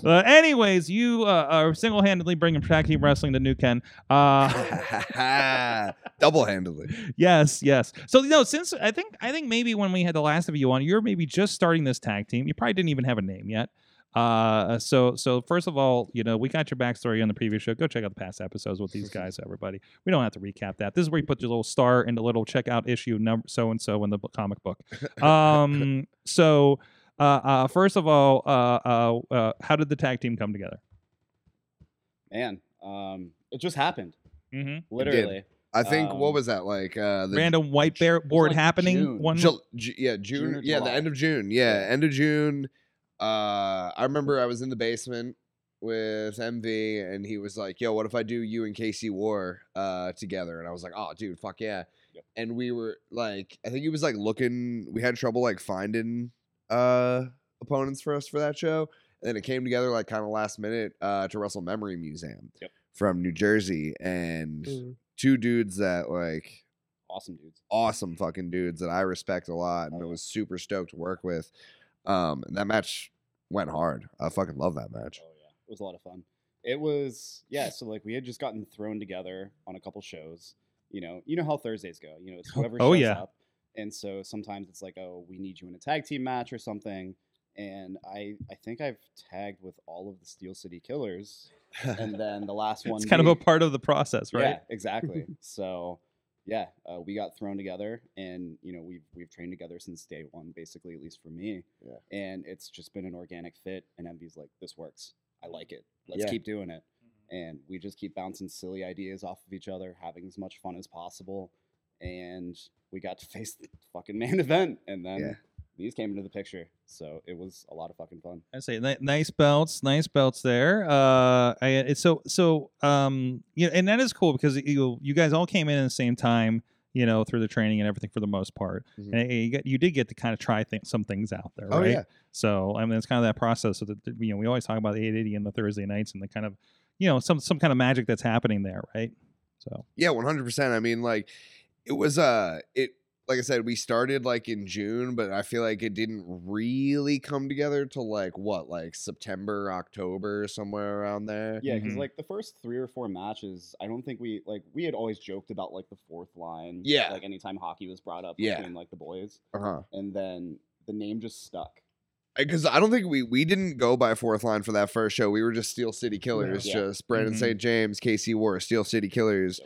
Uh, anyways, you uh, are single-handedly bringing tag team wrestling to New Ken. Uh, Double handedly. yes, yes. So you know, since I think I think maybe when we had the last of you on, you're maybe just starting this tag team. You probably didn't even have a name yet. Uh, so so first of all, you know, we got your backstory on the previous show. Go check out the past episodes with these guys, everybody. We don't have to recap that. This is where you put your little star in the little checkout issue number so and so in the comic book. Um, so uh, uh, first of all, uh, uh, uh, how did the tag team come together? Man, um, it just happened. Mm-hmm. Literally. I think what Um, was that like? Uh, the Random white bear board like happening June. one. Ju- Ju- yeah, June. June or yeah, the end of June. Yeah, Yeah. end of June. Uh, I remember I was in the basement with MV, and he was like, "Yo, what if I do you and KC Warr uh together?" And I was like, "Oh, dude, fuck yeah!" Yep. And we were like, I think he was like looking. We had trouble like finding uh opponents for us for that show, and then it came together like kind of last minute uh to Wrestle Memory Museum Yep. from New Jersey, and Mm. two dudes that like awesome dudes. awesome fucking dudes that I respect a lot and I Oh, yeah. was super stoked to work with. Um, and that match went hard. I fucking love that match. Oh yeah, it was a lot of fun. It was yeah. So like we had just gotten thrown together on a couple shows. You know, you know how Thursdays go. You know, it's whoever Oh, shows yeah. up. And so sometimes it's like, oh, we need you in a tag team match or something. And I I think I've tagged with all of the Steel City Killers, and then the last one It's kind of a part of the process, right? yeah, exactly. so, yeah, uh, we got thrown together, and you know we've we've trained together since day one, basically, at least for me. Yeah. And it's just been an organic fit. And MV's like, "This works. I like it. Let's Yeah. keep doing it." And we just keep bouncing silly ideas off of each other, having as much fun as possible. And we got to face the fucking main event, and then Yeah. These came into the picture. So it was a lot of fucking fun. I say ni- nice belts, nice belts there. Uh, I it's so so um, you know, and that is cool because you you guys all came in at the same time, you know, through the training and everything for the most part, Mhm. and you, get, you did get to kind of try th- some things out there, right? Oh right? yeah. So I mean, it's kind of that process. So that you know, we always talk about the 880 and the Thursday nights and the kind of, you know, some some kind of magic that's happening there, right? So Yeah, one hundred percent. I mean, like it was uh it like I said, we started like in June, but I feel like it didn't really come together till like what, like September, October, somewhere around there. Yeah, because Mhm. like the first three or four matches, I don't think we like we had always joked about like the fourth line. Yeah. Like anytime hockey was brought up Yeah. between like the boys, Uh-huh. and then the name just stuck. Because I don't think we we didn't go by fourth line for that first show. We were just Steel City Killers, Yeah. just Brandon Mhm. St. James, KC Warr, Steel City Killers.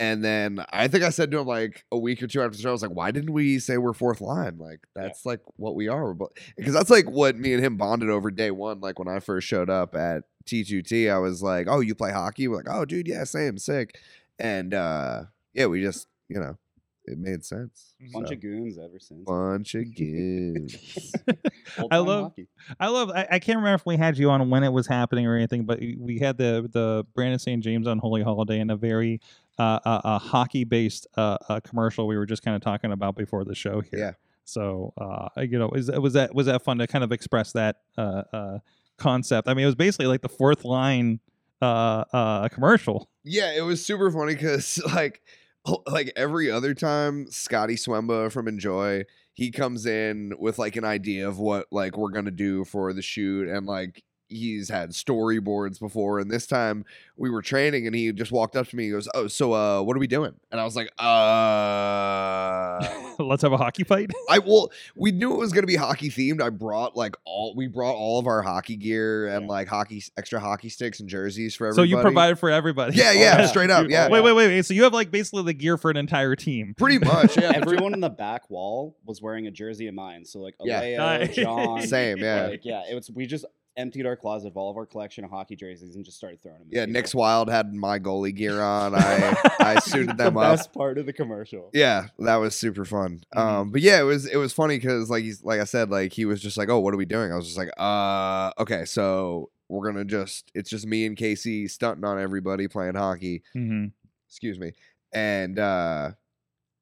And then I think I said to him like a week or two after the show, I was like, "Why didn't we say we're fourth line? Like that's like what we are." Because that's like what me and him bonded over day one. Like when I first showed up at T2T, I was like, "Oh, you play hockey?" We're like, "Oh, dude, yeah, same, sick." And uh yeah, we just you know, it made sense. Bunch So, of goons ever since. bunch of goons. I love- hockey. I love. I, I can't remember if we had you on when it was happening or anything, but we had the the Brandon St. James on Holy Holiday in a very uh, uh, a hockey based uh, uh, commercial we were just kind of talking about before the show here. Yeah. So uh, you know, is was that was that fun to kind of express that uh, uh, concept? I mean, it was basically like the fourth line uh, uh, commercial. Yeah, it was super funny because like oh, like every other time, Scotty Swemba from Enjoy, he comes in with like an idea of what like we're gonna do for the shoot, and like he's had storyboards before, and this time we were training, and he just walked up to me, he goes, "Oh, so uh, what are we doing?" And I was like, "Uh." Let's have a hockey fight. I well, we knew it was gonna be hockey themed. I brought like all we brought all of our hockey gear and like hockey extra hockey sticks and jerseys for everybody so you provided for everybody. Yeah, yeah, straight up, Dude, yeah. Wait, wait, wait, wait. So you have like basically the gear for an entire team. pretty much. Yeah, Everyone in the back wall was wearing a jersey of mine. So like Yeah. Alea, Nice. John, Same, yeah. Like, yeah, it was. We just emptied our closet of all of our collection of hockey jerseys and just started throwing them. Yeah, people. Nick's Wild had my goalie gear on. I I suited them the up. best part of the commercial. Yeah, that was super fun. Mhm. Um, but yeah, it was it was funny because like he's like I said, like he was just like, oh, what are we doing? I was just like, uh, okay, so we're gonna just it's just me and Casey stunting on everybody playing hockey. Mm-hmm. Excuse me, and uh.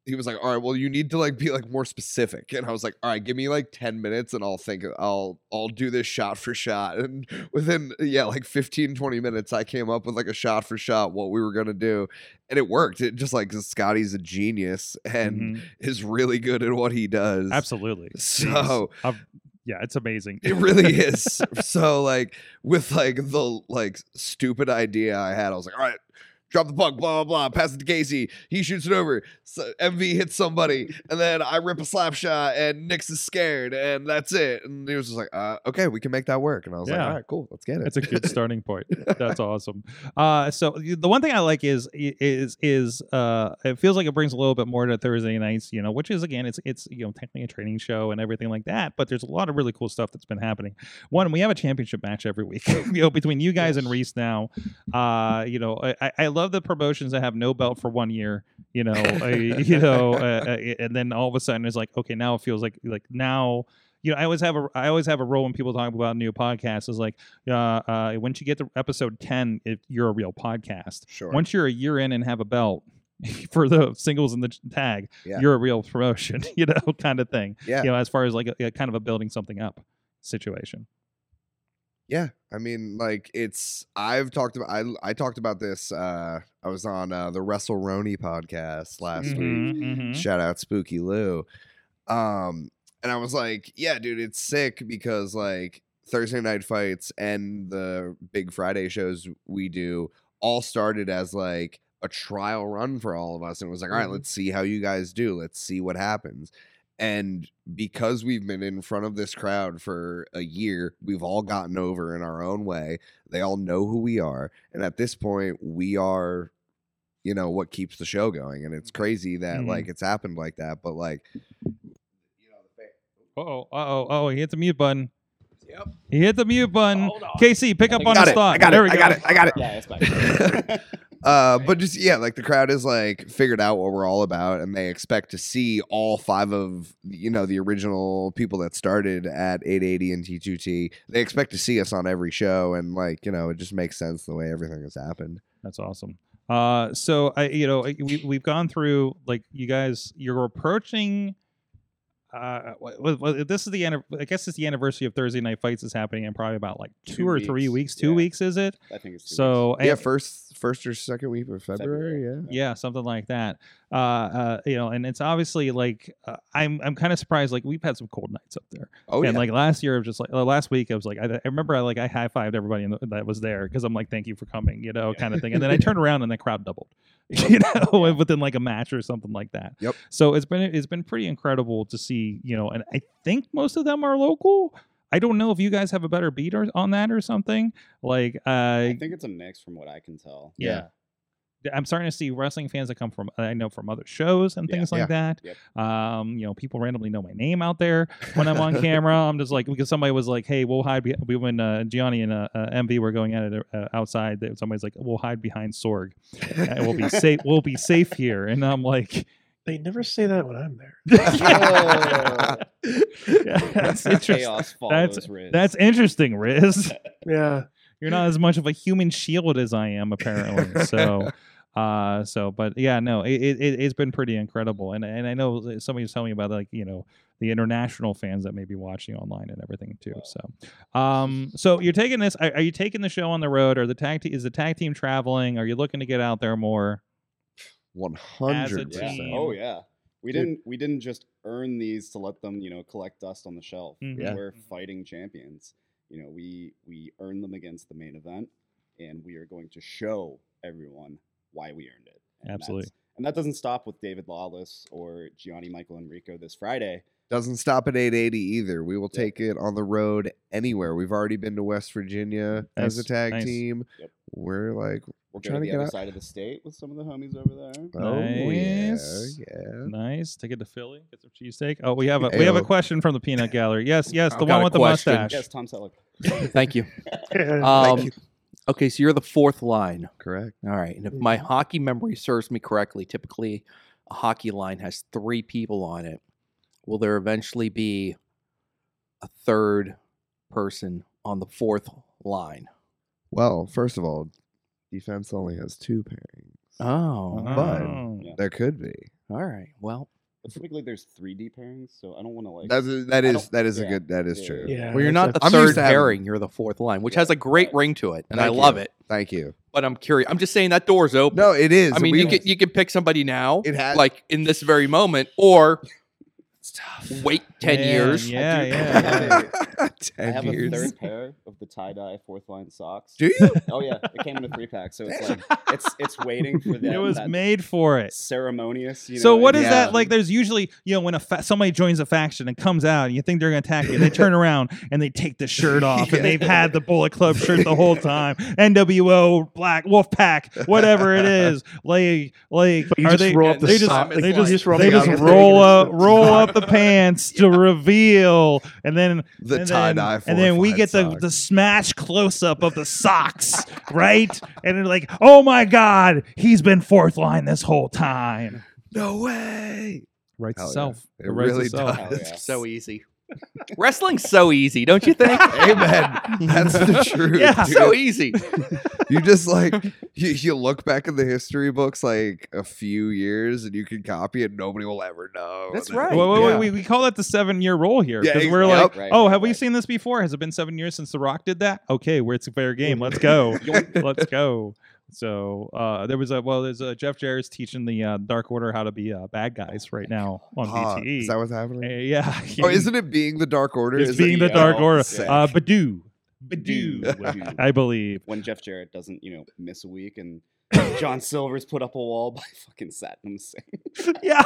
He was like, "All right, well, you need to like be like more specific." And I was like, "All right, give me like ten minutes, and I'll think I'll I'll do this shot for shot." And within yeah, like 15, 20 minutes, I came up with like a shot for shot what we were gonna do, and it worked. It just like Scotty's a genius and Mhm. is really good at what he does. Absolutely. So yeah, it's amazing. it really is. so like with like the like stupid idea I had, I was like, all right. Drop the puck, blah blah blah. Pass it to Casey. He shoots it over. So MV hits somebody, and then I rip a slap shot, and Nix is scared, and that's it. And he was just like, uh, "Okay, we can make that work." And I was like, "All right, cool, let's get it." It's a good starting point. That's awesome. Uh, so the one thing I like is is is uh, it feels like it brings a little bit more to Thursday nights, you know, which is again, it's it's you know technically a training show and everything like that. But there's a lot of really cool stuff that's been happening. One, we have a championship match every week, you know, between you guys and Reese now. Uh, you know, I, I- I love the promotions that have no belt for one year. You know, uh, you know, uh, uh, and then all of a sudden it's like, okay, now it feels like like now you know, I always have a I always have a role when people talk about new podcasts is like, uh, uh, once you get to episode ten, if you're a real podcast. sure. Once you're a year in and have a belt for the singles and the tag, Yeah. you're a real promotion, you know, kind of thing. Yeah. You know, as far as like a, a kind of a building something up situation. Yeah, I mean, like it's. I've talked about. I I talked about this. uh I was on uh, the Wrestle Roni podcast last week. Mhm, mhm. Shout out Spooky Lou. Um, and I was like, yeah, dude, it's sick because like Thursday night fights and the big Friday shows we do all started as like a trial run for all of us and it was like all right Mhm. let's see how you guys do let's see what happens and because we've been in front of this crowd for a year we've all gotten over in our own way they all know who we are and at this point we are you know what keeps the show going and it's crazy that Mhm. like it's happened like that but like Uh oh, uh oh, oh, he hit the mute button. Yep. He hit the mute button. Hold on. Casey, pick I up on I his thought. I got there it. I got it. I got it. Yeah, it's back. Uh, but just yeah, like the crowd is like figured out what we're all about, and they expect to see all five of you know the original people that started at 880 and T2T. They expect to see us on every show, and like you know, it just makes sense the way everything has happened. That's awesome. Uh, so I, you know, we we've gone through like you guys. You're approaching. Uh, this is the anni- I guess it's the anniversary of Thursday Night Fights is happening in probably about like two, Two or three weeks, weeks. Two yeah. weeks is it? I think it's two So yeah, and- first first or second week of February. February. Yeah, yeah something like that uh, uh you know and it's obviously like uh, i'm i'm kind of surprised like we've had some cold nights up there oh and yeah. like last year, it was just like uh, last week, I was like, I, I remember I like I high fived everybody in the, that was there because I'm like, thank you for coming, you know, kind of thing. And then I turned around and the crowd doubled, you know, within like a match or something like that. Yep. So it's been it's been pretty incredible to see, you know, and I think most of them are local. I don't know if you guys have a better beat or, on that or something. Like, uh, I think it's a mix from what I can tell. yeah. I'm starting to see wrestling fans that come from I know from other shows and Yeah. things like that. Yep. Um, you know, people randomly know my name out there when I'm on camera. I'm just like because somebody was like, "Hey, we'll hide." Be-, we when uh, Gianni and uh, uh, MV were going at it uh, outside, that somebody's like, "We'll hide behind Sorg. and we'll be safe. We'll be safe here." And I'm like, They never say that when I'm there. yeah, "That's interesting. Chaos follows That's Riz. that's interesting, Riz." Yeah. You're not as much of a human shield as I am, apparently. So, uh, so, but yeah, no, it, it it- it's been pretty incredible, and and I know that somebody was telling me about like you know the international fans that may be watching online and everything too. So, um, so you're taking this? Are, are you taking the show on the road? Or the tag team is the tag team traveling? Are you looking to get out there more? one hundred yeah. percent. Oh yeah. We Dude. didn't we didn't just earn these to let them, you know, collect dust on the shelf. Mhm. Yeah. We're fighting champions. You know, we we earn them against the main event and we are going to show everyone why we earned it. And Absolutely. And that doesn't stop with David Lawless or Gianni Michael Enrico this Friday. Doesn't stop at 880 either. We will Yep. take it on the road anywhere. We've already been to West Virginia as a tag nice. team. Yep. We're like, We're Trying going to to get the other out- side of the state with some of the homies over there. oh Nice. yeah, yeah. Nice. Take it to Philly. Get some cheesesteak. Oh, we have a we have a Ayo. question from the peanut gallery. Yes, yes, I've the got one a with the question. mustache. Yes, Tom Selleck. Thank you. Yeah. Um, you. Okay, so you're the fourth line. Correct. All right. And if my mm-hmm. hockey memory serves me correctly, typically a hockey line has three people on it. Will there eventually be a third person on the fourth line? Well, first of all, defense only has two pairings. Oh, But- Oh. There could be. all right. Well, But typically there's 3D pairings, so I don't want to like That's a, that I is don't- that is a good that is yeah, true. Yeah. well, you're not the I'm third pairing. You're the fourth line, which Yeah, has a great ring to it, and Thank I love you. it. Thank you. But I'm curious. I'm just saying that door's open. No, it is. I mean, We- you can you can pick somebody now, It has like in this very moment, or it's tough. wait ten Man, years. Yeah, I do- yeah. I Ten have years. a third pair of the tie dye fourth line socks. Do you? Oh yeah, it came in a three pack, so it's like it's it's waiting for that. it was that made for it. ceremonious. You so what is yeah. that like? There's usually you know when a fa- somebody joins a faction and comes out, and you think they're gonna attack you. They turn around and they take the shirt off, and they've had the Bullet Club shirt the whole time. NWO, Black Wolf Pack, whatever it is. Like like you are just they? roll up the they just they like, just you just roll they up just roll up roll up the pants to reveal, and then The tie then- dye. and then we get the, sock. the smash close up of the socks, right? And they're like, oh my god, he's been fourth line this whole time. no way. Writes Hell yeah. itself. It writes really itself. does. Hell yeah. So easy. Wrestling's so easy, don't you think? Amen. That's the truth. Yeah. dude. so easy. you just like you, you look back in the history books like a few years and you can copy it nobody will ever know That's right. Wait, wait, wait, Yeah. we, we call that the seven year rule here because ex- we're yep. like, Right, oh, right, have we seen this before? Has it been seven years since The Rock did that? Okay, where it's a fair game. Let's go. Let's go. So uh, there was a well, there's a Jeff Jarrett's teaching the uh, Dark Order how to be uh, bad guys right now on Ah, BTE. is that what's happening Uh, yeah. oh isn't it being the dark order It's Is being it- the Dark Oh, Order. sick. Uh, Badoo. Dude, Badoo. I believe. when Jeff Jarrett doesn't, you know, miss a week and John Silver's put up a wall by fucking Satnam Singh. yeah,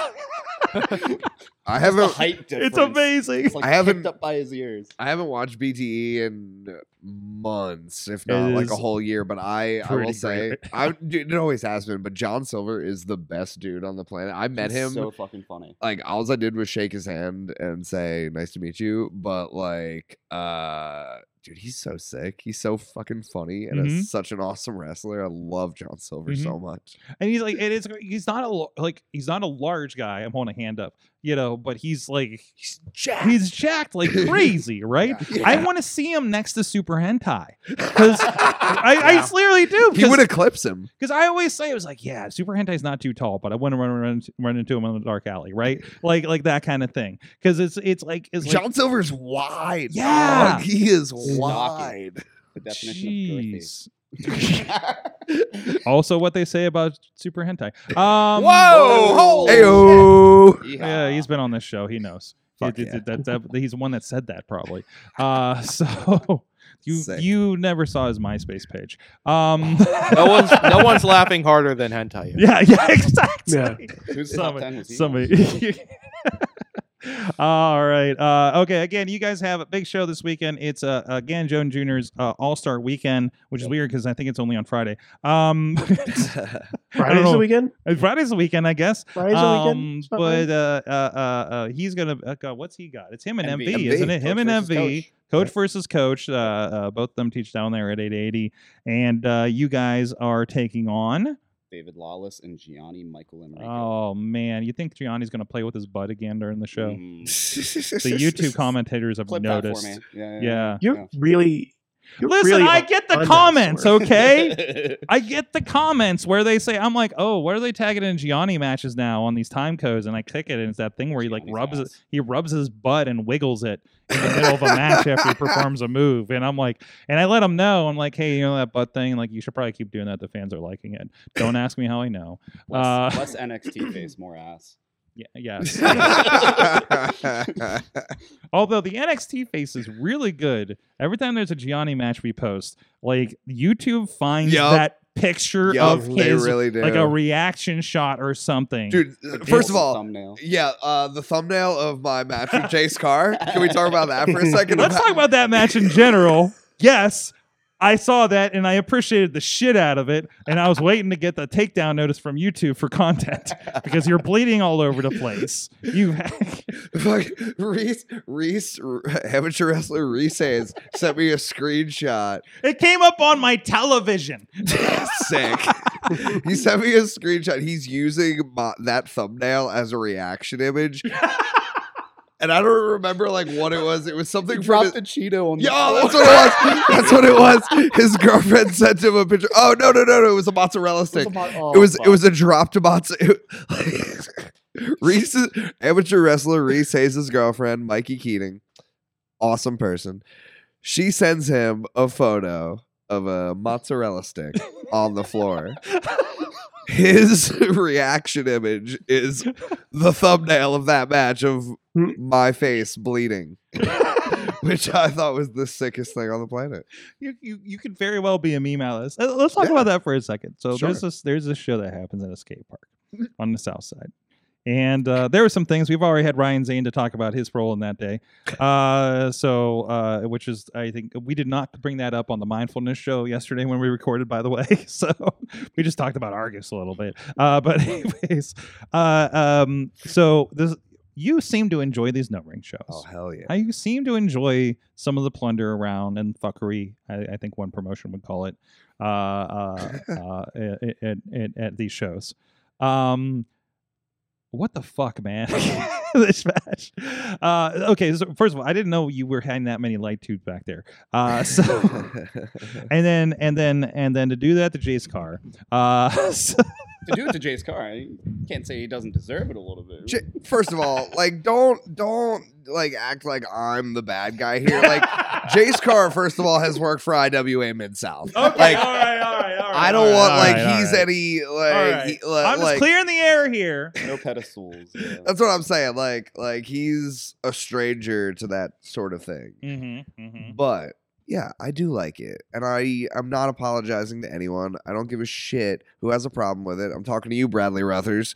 I haven't. it's amazing. It's like I haven't- up by his ears. I haven't watched BTE in months, if not like a whole year. But I, I will say. I dude, it always has been. But John Silver is the best dude on the planet. I met He's him. So fucking funny. like all I did was shake his hand and say nice to meet you. But like, uh, dude, he's so sick. He's so fucking funny and Mhm. is such an awesome wrestler. I love John Silver Mhm. so much. and he's like, it is. He's not a like he's not a large guy. I'm holding a hand up, you know, but he's like he's jacked. He's jacked like crazy, right? I want to see him next to Super Hentai because I, I Yeah. clearly do. He would eclipse him. because I always say it was like, yeah, Super Hentai's not too tall, but I want to run, run run into him in the dark alley, right? Like like that kind of thing. Because it's it's like it's like John Silver's wide. Yeah. dog. he is Stocking. wide. The definition of girthy. Jeez. also, what they say about Super Hentai. Um, Whoa! Holy Heyo. Yeah, he's been on this show. He knows. He- Fuck he- yeah. that- that- he's the one that said that probably. Uh, so you Sick. you never saw his MySpace page. Um, no one's no one's laughing harder than hentai. yeah, yeah, exactly. Yeah. Who's top Somebody, ten was he? somebody. All right. Uh, okay. Again, you guys have a big show this weekend. It's uh, again Joan Junior's uh, All Star Weekend, which is weird because I think it's only on Friday. Um, Friday's the weekend. Friday's the weekend, I guess. Friday's the Um, weekend. But uh, uh, uh, uh, he's gonna. Uh, God, what's he got? It's him and MV, MV. isn't it? Him Coach and MV. coach. Coach versus coach. Uh, uh, both of them teach down there at 880, and uh, you guys are taking on. David Lawless and Gianni Michael Enrico. Oh man, you think Gianni's gonna play with his butt again during the show? Mm. The YouTube commentators have Clip noticed. that for me. Yeah. Yeah. You're really. You're Listen, really I get the comments, okay? I get the comments where they say, I'm like, oh, what are they tagging in Gianni matches now on these time codes? And I click it, and it's that thing where he like Gianni's rubs it, he rubs his butt and wiggles it in the middle of a match after he performs a move. And I'm like, and I let him know, I'm like, hey, you know that butt thing? Like, you should probably keep doing that. The fans are liking it. Don't ask me how I know. Less, Uh, less NXT face, more ass. Yeah, yes. Although the NXT face is really good. Every time there's a Gianni match we post, like YouTube finds Yup. that picture Yup, of they his really do. like a reaction shot or something. Dude, uh, first of all, thumbnail. yeah, uh, the thumbnail of my match with Jace Carr. Can we talk about that for a second? let's talk about that match in general. Yes, I saw that and I appreciated the shit out of it. And I was waiting to get the takedown notice from YouTube for content because you're bleeding all over the place. You Fuck, Reese, Reese, amateur wrestler Reese Hayes sent me a screenshot. it came up on my television. Sick. he sent me a screenshot. He's using my, that thumbnail as a reaction image. And I don't remember like what it was. It was something from Drop his, the Cheeto on the floor. that's what it was. That's what it was. His girlfriend sent him a picture. Oh no, no, no, no! It was a mozzarella stick. Oh, it was it was a drop to mozzarella. Reese, amateur wrestler Reese Hayes' girlfriend, Mikey Keating, awesome person. She sends him a photo of a mozzarella stick on the floor. His reaction image is the thumbnail of that match of Hmm. my face bleeding, which I thought was the sickest thing on the planet. you, you you could very well be a meme Alice. Uh, Let's talk Yeah. about that for a second. So Sure. there's this there's this show that happens at a skate park on the south side. And uh, there were some things we've already had Ryan Zane to talk about his role in that day. Uh, so, uh, which is, I think, we did not bring that up on the mindfulness show yesterday when we recorded, by the way. So, we just talked about Argus a little bit. Uh, but, anyways, uh, um, so this, you seem to enjoy these no ring shows. Oh hell yeah! I you seem to enjoy some of the plunder around and fuckery. I, I think one promotion would call it uh, uh, uh, at, at, at, at these shows. Um, what the fuck, man? this match. Uh, okay, so first of all, I didn't know you were having that many light tubes back there. Uh, so, and then and then and then to do that to Jace Carr. Uh, so- to do it to Jace Carr, I can't say he doesn't deserve it a little bit. J- First of all, like don't don't like act like I'm the bad guy here. Like Jace Carr, first of all, has worked for IWA Mid South. Okay, like all right, all right, all right. I don't all want right, like all right, he's all right. any like, All right. he- li- I'm just like clearing the air here. no pedestals. Yeah. that's what I'm saying. Like like he's a stranger to that sort of thing. Mm-hmm, mm-hmm. But yeah, I do like it, and I I'm not apologizing to anyone. I don't give a shit who has a problem with it. I'm talking to you, Bradley Ruthers.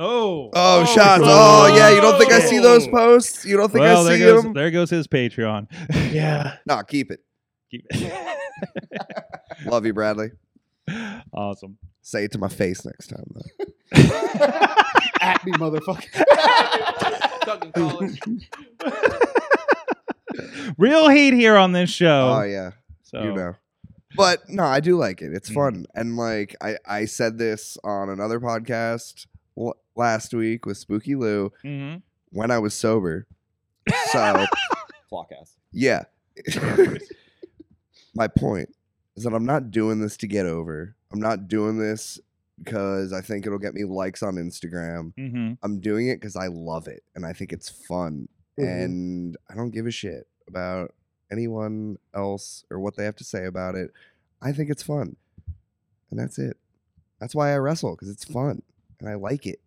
Oh, Oh, shots! Oh, yeah. You don't think I see those Oh. posts? You don't think well, I there see goes them? there goes his Patreon. Yeah. Nah, keep it. Keep- Love you, Bradley. awesome. Say it to my face next time, though. At me, motherfucker. Fucking call it. Real heat here on this show. Oh yeah. so you know. But no, I do like it. It's Mhm. fun, and like I I said this on another podcast l- last week with Spooky Lou mhm. when I was sober. So Clock ass. yeah, my point is that I'm not doing this to get over. I'm not doing this because I think it'll get me likes on Instagram. Mhm. I'm doing it because I love it and I think it's fun, Mhm. and I don't give a shit about anyone else or what they have to say about it. I think it's fun, and that's it. That's why I wrestle because it's fun and I like it.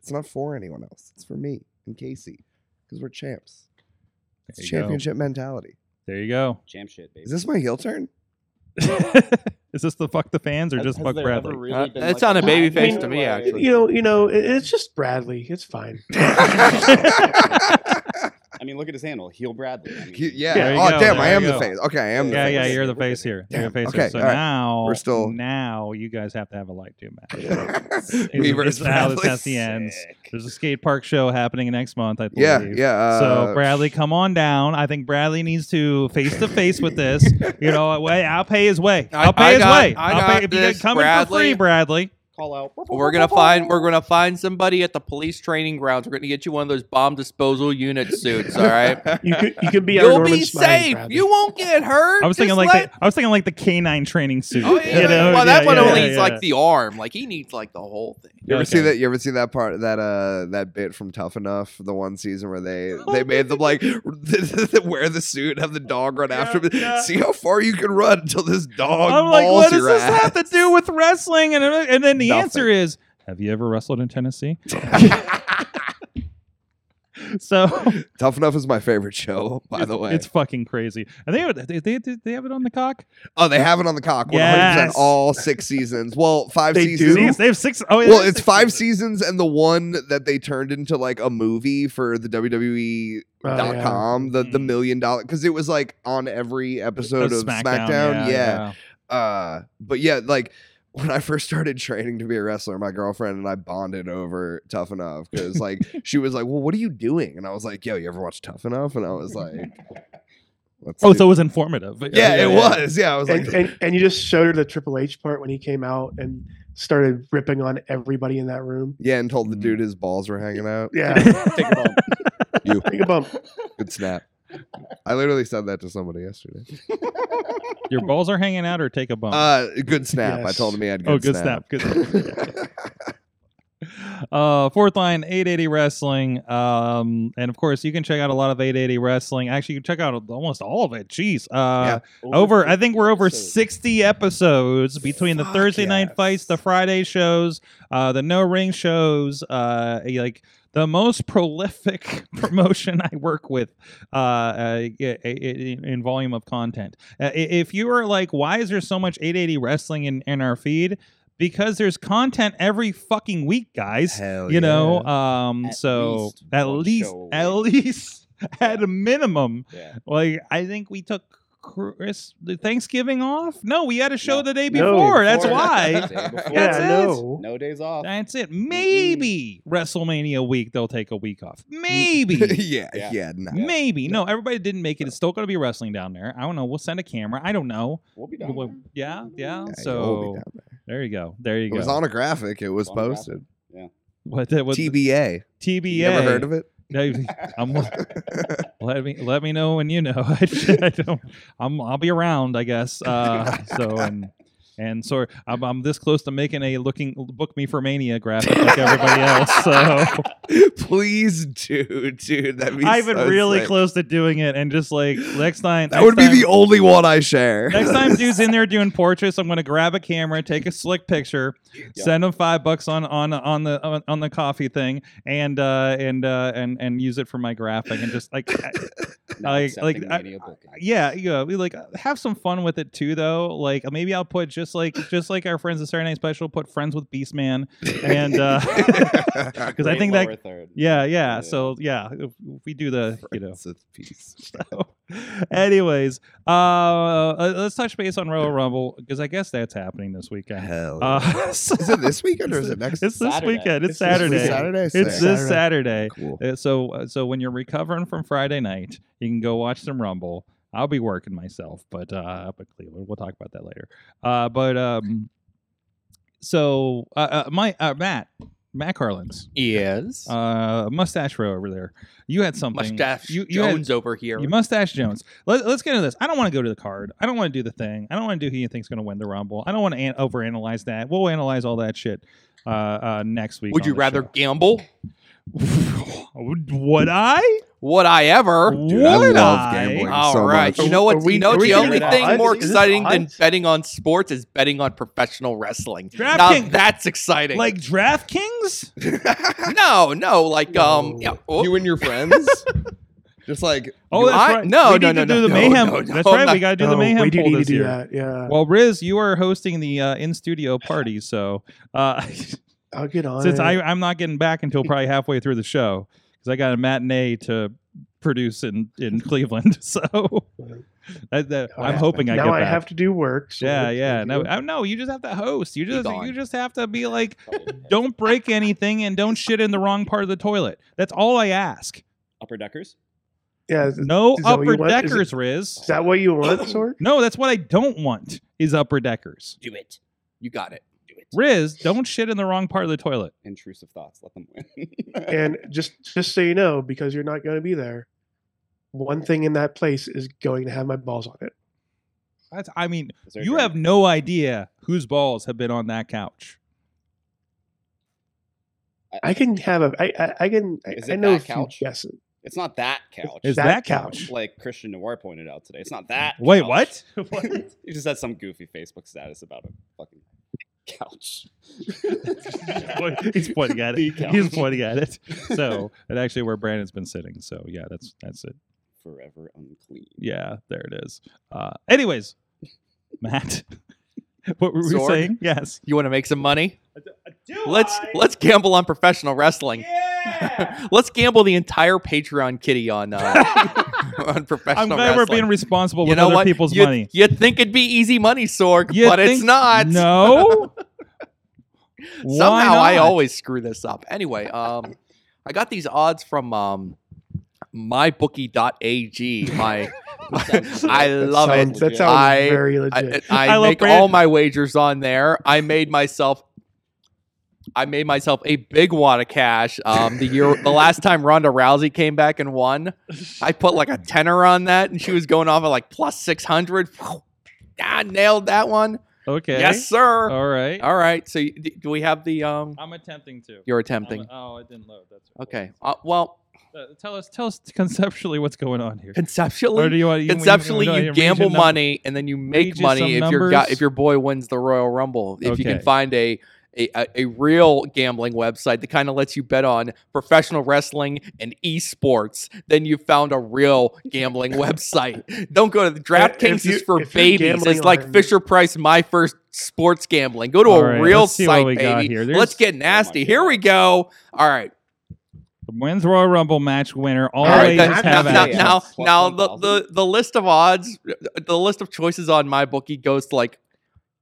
It's not for anyone else. It's for me and Casey because we're champs. It's There you go. championship mentality. There you go. Champ shit, baby. Is this my heel turn? Is this the fuck the fans or Has- just has fuck there Bradley? ever really Uh, been, it like, sounded a baby face to me, actually. You know, you know, it- it's just Bradley. It's fine. I mean, look at his handle, heel Bradley. I mean, He- yeah. There you Oh, go, damn! there I you am the go. face. Okay, I am the yeah, face. yeah, you're the face here. You're the face okay, here. So all right. now We're still- now you guys have to have a light tube match. Me Is- versus is how this has the ends. There's a skate park show happening next month, I Yeah, believe. yeah. Uh, so Bradley, come on down. I think Bradley needs to face to face with this. You know, way I'll pay his way. I- I'll pay I his got- way. I will got pay if you this, get coming for free, Bradley. Bradley. Call out. We're gonna find we're gonna find somebody at the police training grounds. We're gonna get you one of those bomb disposal unit suits. All right. You could you could be You'll be safe. Bradley. You won't get hurt. I was thinking like let- the, I was thinking like the canine training suit. Oh yeah. you know? well, that Yeah, one yeah, only needs like the arm. Like he needs like the whole thing. You ever Okay. see that? You ever see that part that uh that bit from Tough Enough, the one season where they they made them like wear the suit, have the dog run after them. yeah. See how far you can run until this dog. I'm like, what does your this have to do with wrestling? And and then the Nothing. answer is, have you ever wrestled in Tennessee? so Tough Enough is my favorite show, by the way. it's fucking crazy. And they have it. They, they, they have it on the cock. oh, they have it on the cock, one hundred Yes. all six seasons. Well, five They do? seasons. They have six. Oh, yeah, Well, it's six five seasons. seasons and the one that they turned into like a movie for the WWE Oh, dot yeah. com, the the Mm. million dollar because it was like on every episode of SmackDown. yeah. Uh, but yeah, like when I first started training to be a wrestler, my girlfriend and I bonded over Tough Enough because like she was like, "Well, what are you doing?" And I was like, "Yo, you ever watch Tough Enough?" And I was like, Let's Oh, do- so it was informative. yeah, it was. Yeah, I was like, and, and, and you just showed her the Triple H part when he came out and started ripping on everybody in that room. yeah, and told the mm. dude his balls were hanging out. Yeah, Take a bump. You take a bump. good snap. I literally said that to somebody yesterday. Your balls are hanging out, or take a bump. Uh, good snap. I told him he had good oh, good snap. snap. Good. uh, fourth line, 880 Wrestling. Um, and of course, you can check out a lot of 880 Wrestling. Actually, you can check out almost all of it. Jeez. Uh, over, I think we're over episodes. 60 episodes between the Fuck Thursday night fights, the Friday shows, uh, the no ring shows, uh, like the most prolific promotion I work with uh, uh, in, in volume of content. Uh, if you are like, why is there so much 880 wrestling in, in our feed? Because there's content every fucking week, guys. Hell you know, um, At so least at least, show a at least, at a minimum, Yeah. like I think we took Chris the Thanksgiving off. No, we had a show No. the day No, before. That's before. why. Day before. That's yeah, it. no. No days off. That's it. Maybe WrestleMania week they'll take a week off. Maybe. yeah, yeah, Yeah. nah. Maybe. No, everybody didn't make it. It's still going to be wrestling down there. I don't know. We'll send a camera. I don't know. We'll be down. Well, there. Yeah, yeah. Yeah, you'll So there. there you go. There you It go. It was on a graphic. It was On a graphic. posted. what, the- what TBA. TBA. You Never heard of it? No, I'm, let me let me know when you know. I don't. I'm. I'll be around. I guess. Uh, so and and so I'm, I'm this close to making a looking book me for mania graphic like everybody else. So Please do, dude. That'd I've been so really sick. close to doing it, and just like next time, That next would be time- the only one I share. Next time, dude's in there doing portraits. I'm gonna grab a camera, take a slick picture, Yeah. send him five bucks on on on the on, on the coffee thing, and uh, and uh, and and use it for my graphic, and just like I, like like I- media yeah, yeah, we like have some fun with it too, though. Like maybe I'll put just like just like our friends at Saturday Night Special, put friends with Beastman, and uh because I think that third. yeah, yeah. Yeah. So yeah, if if we do the you know. Friends with peace. So, anyways, uh, uh, let's touch base on Royal Rumble because I guess that's happening this weekend. Hell. Uh, is it this weekend or is it next? It's this Saturday. weekend. It's It's Saturday. Saturday. It's Sick. this Saturday. Cool. Uh, So uh, so when you're recovering from Friday night, you can go watch some Rumble. I'll be working myself, but uh, up in Cleveland, we'll talk about that later. Uh, but um, so uh, uh, my uh, Matt Matt Carlins, Yes. uh, mustache row over there. You had something. Mustache you, you had- Jones over here. you mustache Jones. Let, let's get into this. I don't want to go to the card. I don't want to do the thing. I don't want to do who you think's going to win the Rumble. I don't want to an- overanalyze that. We'll analyze all that shit uh, uh, next week. Would you rather show. gamble? Would I? Would I ever? Dude, I Would love I? gambling. All so right. much. You know what? we- you know are what's we the only thing odds? more exciting than betting on sports is betting on professional wrestling. Now DraftKings, that's exciting. like DraftKings. no, no, like um, yeah. oh, you and your friends, just like Oh, that's I- right. no, we no, need no, to do no, the no, mayhem. no, no, that's right. not- we got to do the mayhem we do poll need to this do year. that. Yeah, Well, Riz, you are hosting the uh, in studio party, so uh, I'll get on since it. I I'm not getting back until probably halfway through the show because I got a matinee to produce in in Cleveland. So that, that- oh, I'm hoping I now get I back. have to do work. So yeah, yeah. No. I, no, you just have to host. You just you just have to be like, don't break anything and don't shit in the wrong part of the toilet. That's all I ask. Upper deckers. yeah. Is, No is upper you want? Is it- deckers, Riz. is that what you want, Sorg? No, that's what I don't want. Is upper deckers. Do it. you got it. Do it. Riz, don't shit in the wrong part of the toilet. Intrusive thoughts. Let them win. And just just so you know, because you're not going to be there, one thing in that place is going to have my balls on it. That's. I mean, Is there a you have no idea whose balls have been on that couch. I can have a. I I, I can. I, Is I it know that a few couch? guesses. It's not that couch. Is That that, couch. couch? like Christian Noir pointed out today. It's not that. Wait, couch. what? He just had some goofy Facebook status about a fucking couch. He's pointing at it. He's pointing at it. So, and actually, where Brandon's been sitting. So, yeah, that's that's it. Forever unclean. Yeah, there it is. Uh, anyways, Matt, what were we Sorg? saying? Yes. You want to make some money? Let's let's gamble on professional wrestling. Yeah! let's gamble the entire Patreon kitty on uh, on professional I'm glad we're being responsible you with know other what? people's you, money. You'd think it'd be easy money, Sorg, You but it's not. No. Why Somehow I always screw this up. Anyway, um, I got these odds from um, mybookie.ag. My, my I That love sounds, it. That sounds I- very I, legit. I I love make Brandon. all my wagers on there. I made myself. I made myself a big wad of cash. Um, the year, the last time Ronda Rousey came back and won, I put like a tenner on that, and she was going off at like plus six hundred. Ah, nailed that one. Okay. Yes, sir. All right. All right. So, do we have the um? I'm attempting to. You're I'm- attempting. oh, it didn't load. That's Okay. Uh, well, Uh, tell us, tell us conceptually what's going on here. conceptually, Or do you want you, conceptually, no, you read gamble your num- money and then you make money some if your guy, if your boy wins the Royal Rumble. If you can find a a, a, a real gambling website that kind of lets you bet on professional wrestling and esports, then you found a real gambling website. Don't go to the DraftKings is for babies. It's like on- Fisher Price, my first sports gambling. Go to All a right, real site, baby. here. Let's get nasty. Here we go. All right. The Men's Royal Rumble match winner All always right, have now, now, now, now the, the the list of odds, the list of choices on my bookie goes to like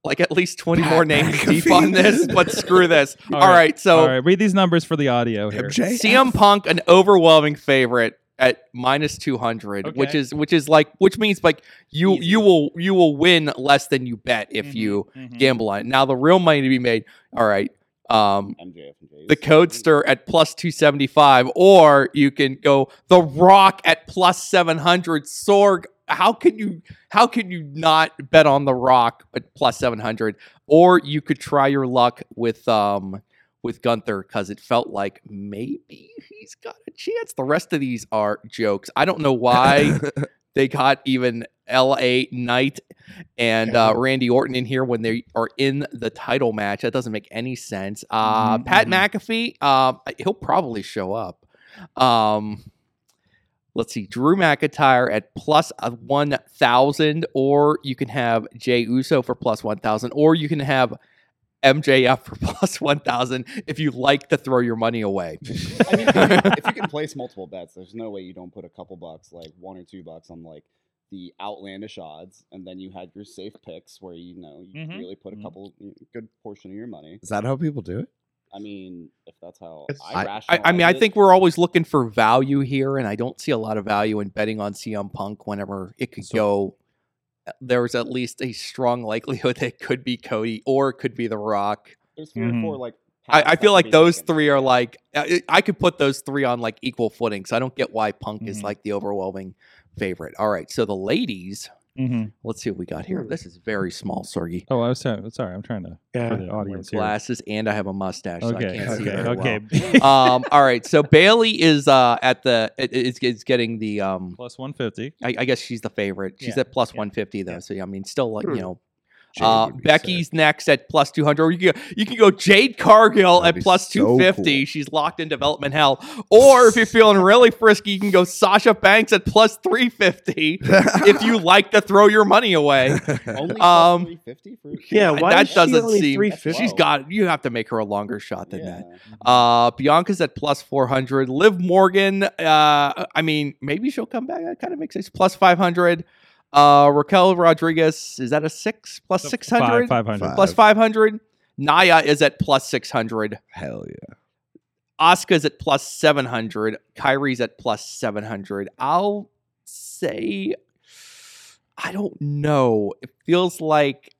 like at least twenty Pat more names McAfee. deep on this. But screw this. All All right, right, so All right, read these numbers for the audio here. MJ. CM Punk an overwhelming favorite at minus 200 which is which is like which means like you Easy. you will you will win less than you bet if Mhm, you mhm. gamble on it now the real money to be made all right um MJF and the Codester at plus 275, or you can go The Rock at plus 700. Sorg, how can you how can you not bet on The Rock at plus 700? Or you could try your luck with um with Gunther because it felt like maybe he's got a chance. The rest of these are jokes. I don't know why they got even LA Knight and uh, Randy Orton in here when they are in the title match. That doesn't make any sense. Uh, Mhm, Pat. McAfee, um, he'll probably show up. Um, let's see, Drew McIntyre at plus a 1,000, or you can have Jay Uso for plus 1,000, or you can have MJF for plus 1,000 if you like to throw your money away. I mean, if you, if you can place multiple bets, there's no way you don't put a couple bucks, like one or two bucks, on like the outlandish odds, and then you had your safe picks where you know you Mhm. really put a Mhm. couple you know, good portion of your money. Is that how people do it? I mean, if that's how It's- I, I, I mean, I think we're always looking for value here, and I don't see a lot of value in betting on CM Punk whenever it could So- go. uh, There's at least a strong likelihood that it could be Cody or it could be The Rock. there's three Mhm. or four like. I, I feel like those taken. three are like I, I could put those three on like equal footing. So I don't get why Punk is Mhm. like the overwhelming favorite. All right, so the ladies, hmm let's see what we got here. This is very small, Sorgy. Oh, I was sorry. sorry. I'm trying to Yeah. for the audience here. glasses and I have a mustache, so I can't see Okay. very Okay. well. um, all right, so Bayley is uh at the it, it's, it's getting the um Plus 150. I, I guess she's the favorite. She's Yeah, at plus yeah, 150 though. yeah. So I mean, still like you Hmm. know. Jade Uh, Becky's sick. next at plus 200. Or you can, go, you can go Jade Cargill That'd at plus so 250. cool. She's locked in development hell. Or if you're feeling really frisky, you can go Sasha Banks at plus 350 if you like to throw your money away. only um, three fifty for Yeah, why that is she doesn't only seem. She's got. You have to make her a longer shot than that. Uh, Bianca's at plus 400. Liv Morgan, uh, I mean, maybe she'll come back. That kind of makes sense. Plus 500. Uh, Raquel Rodriguez, is that a six? Plus 600? Five, 500. Five. Plus 500. Nia is at plus 600. Hell yeah. Asuka's at plus 700. Kairi's at plus 700. I'll say, I don't know. It feels like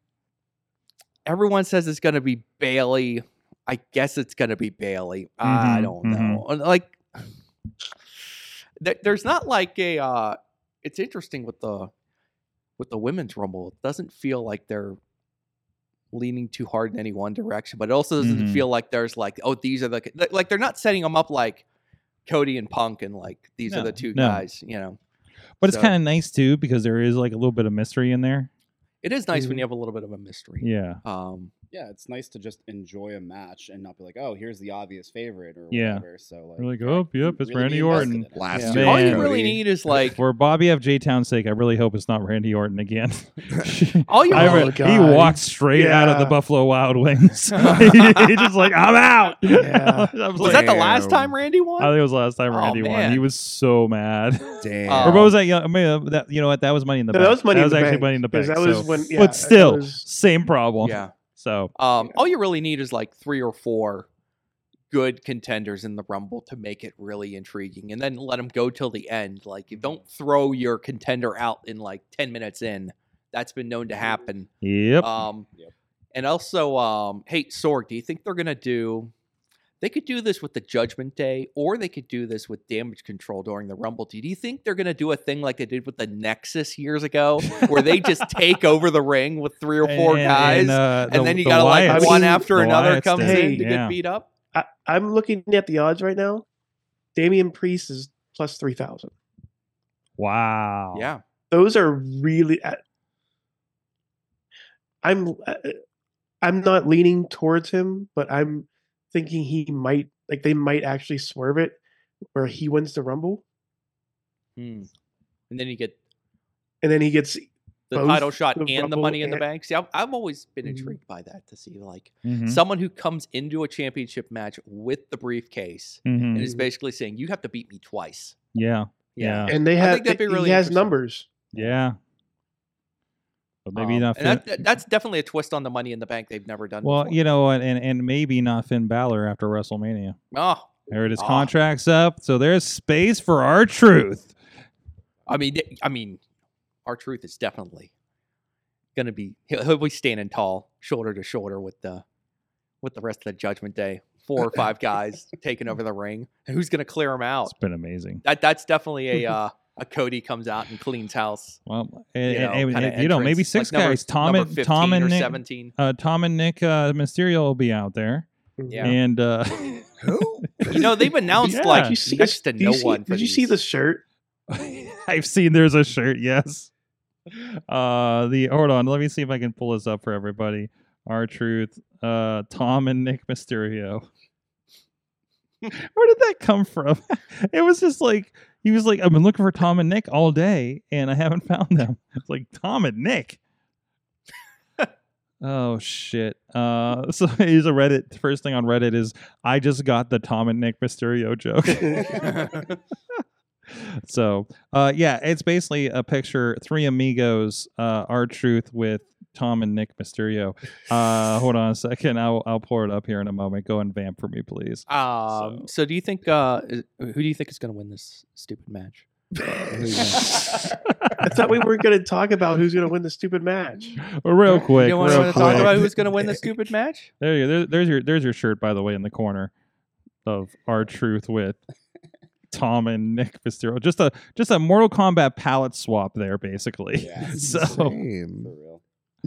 everyone says it's going to be Bayley. I guess it's going to be Bayley. I Mhm, don't know. Uh, Like, there's not like a. Uh, it's interesting with the with the women's rumble. It doesn't feel like they're leaning too hard in any one direction, but it also doesn't Mhm. feel like there's like, oh, these are the like- like they're not setting them up like Cody and Punk and like these are the two no. guys. You know, But it's kind of nice too because there is like a little bit of mystery in there. It is nice when you have a little bit of a mystery. Yeah. Um, yeah, it's nice to just enjoy a match and not be like, oh, here's the obvious favorite or Yeah. whatever. So like, We're like, oh, yep, it's really Randy be invested Orton. in it. Last Yeah. year, all you really Cody. need is like For Bobby F. J Town's sake, I really hope it's not Randy Orton again. all you I really, Oh, he God. walked straight out of the Yeah. Buffalo Wild Wings. he just like, I'm out. Yeah. I was was like, that the last time Randy won? I think it was the last time Oh, Randy won. man. He was so mad. Damn. Or what was that? Yeah, I mean, uh, that you know what? That was Money in the No, Bank. that was Money in the actually Bank, Money in the 'cause Bank. that was so- when- yeah, but still, was- same problem. yeah. So Um, all you really need is like three or four good contenders in the Rumble to make it really intriguing, and then let them go till the end. Like, you don't throw your contender out in like ten minutes in. That's been known to happen. yep. Um, Yep. and also, um, hey, Sorg, do you think they're gonna do? They could do this with the Judgment Day, or they could do this with Damage CTRL during the Rumble. Do you think they're gonna do a thing like they did with the Nexus years ago, where they just take over the ring with three or four And- guys, and, uh, and the- then you the gotta like one after the another Wyatts comes did, in to yeah. get beat up. I, I'm looking at the odds right now. Damian Priest is plus three thousand. Wow. Yeah, Those are really. uh, I'm. uh, I'm not leaning towards him, but I'm thinking he might like they might actually swerve it where he wins the rumble Hmm. and then you get and then he gets the title shot the and the Money in the Bank. See, I've, I've always been Mhm. intrigued by that to see like Mhm. someone who comes into a championship match with the briefcase Mhm. and is basically saying, "You have to beat me twice." Yeah. Yeah. and they I have think that'd be really he has numbers. Yeah. But maybe Um, not. and that, that- that's definitely a twist on the Money in the Bank they've never done. well, before. you know, and, and maybe not Finn Balor after WrestleMania. oh, I heard his Ah. contract's up, so there's space for R-Truth. I mean, I mean, R-Truth is definitely gonna be he'll, he'll be standing tall, shoulder to shoulder with the with the rest of the Judgment Day. Four or five guys taking over the ring, and who's gonna clear him out? It's been amazing. That that's definitely a uh, a Cody comes out and cleans house. Well, and, You know, and- kinda you know, maybe six like number- guys. Tom number and Dom and Nick, seventeen. uh, Dom and Nick uh, Mysterio will be out there, Yeah. and uh, Who? You know, they've announced Yeah. like Did you see next this- to did you no see- one. For Did you see the shirt? I've seen there's a shirt. Yes. Uh, the hold on. Let me see if I can pull this up for everybody. R-Truth. Uh, Dom and Nick Mysterio. Where did that come from? It was just like he was like, I've been looking for Dom and Nick all day, and I haven't found them. It's like Dom and Nick. oh shit! Uh, so here's a Reddit. First thing on Reddit is I just got the Dom and Nick Mysterio joke. so uh, yeah, it's basically a picture three amigos, uh, R-Truth with Dom and Nick Mysterio. Uh, hold on a second, I'll I'll pour it up here in a moment. Go and vamp for me, please. Um, so, do you think uh, is- who do you think is going to win this stupid match? I thought we weren't going to talk about who's going to win the stupid match. real quick, you don't want to talk about who's going to win the stupid match? There you go. There, there's your there's your shirt by the way in the corner of R-Truth with Dom and Nick Mysterio. Just a just a Mortal Kombat palette swap there, basically. Yeah. so Insane.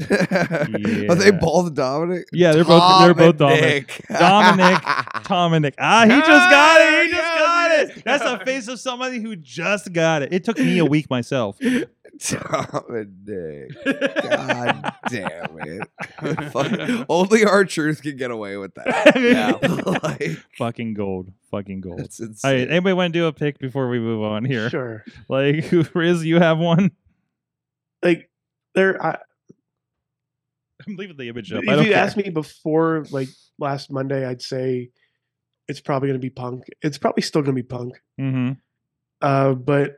For real. Are they both Dominik? yeah, they're both they're both and Dominik. Nick. Dominik, Dom and Nick. Ah, he just got it. He just Ah, got it. That's the face of somebody who just got it. It took me a week myself. Dom and Nick. God damn it. Fuck. Only R-Truth can get away with that. Yeah. like, Fucking gold. Fucking gold. it's All insane. right, anybody want to do a pick before we move on here? Sure. Like, who Riz, you have one? Like, there, I, I'm leaving the image up. I don't if you care. asked me before, like last Monday, I'd say it's probably going to be Punk. It's probably still going to be Punk. Mm-hmm. Uh, but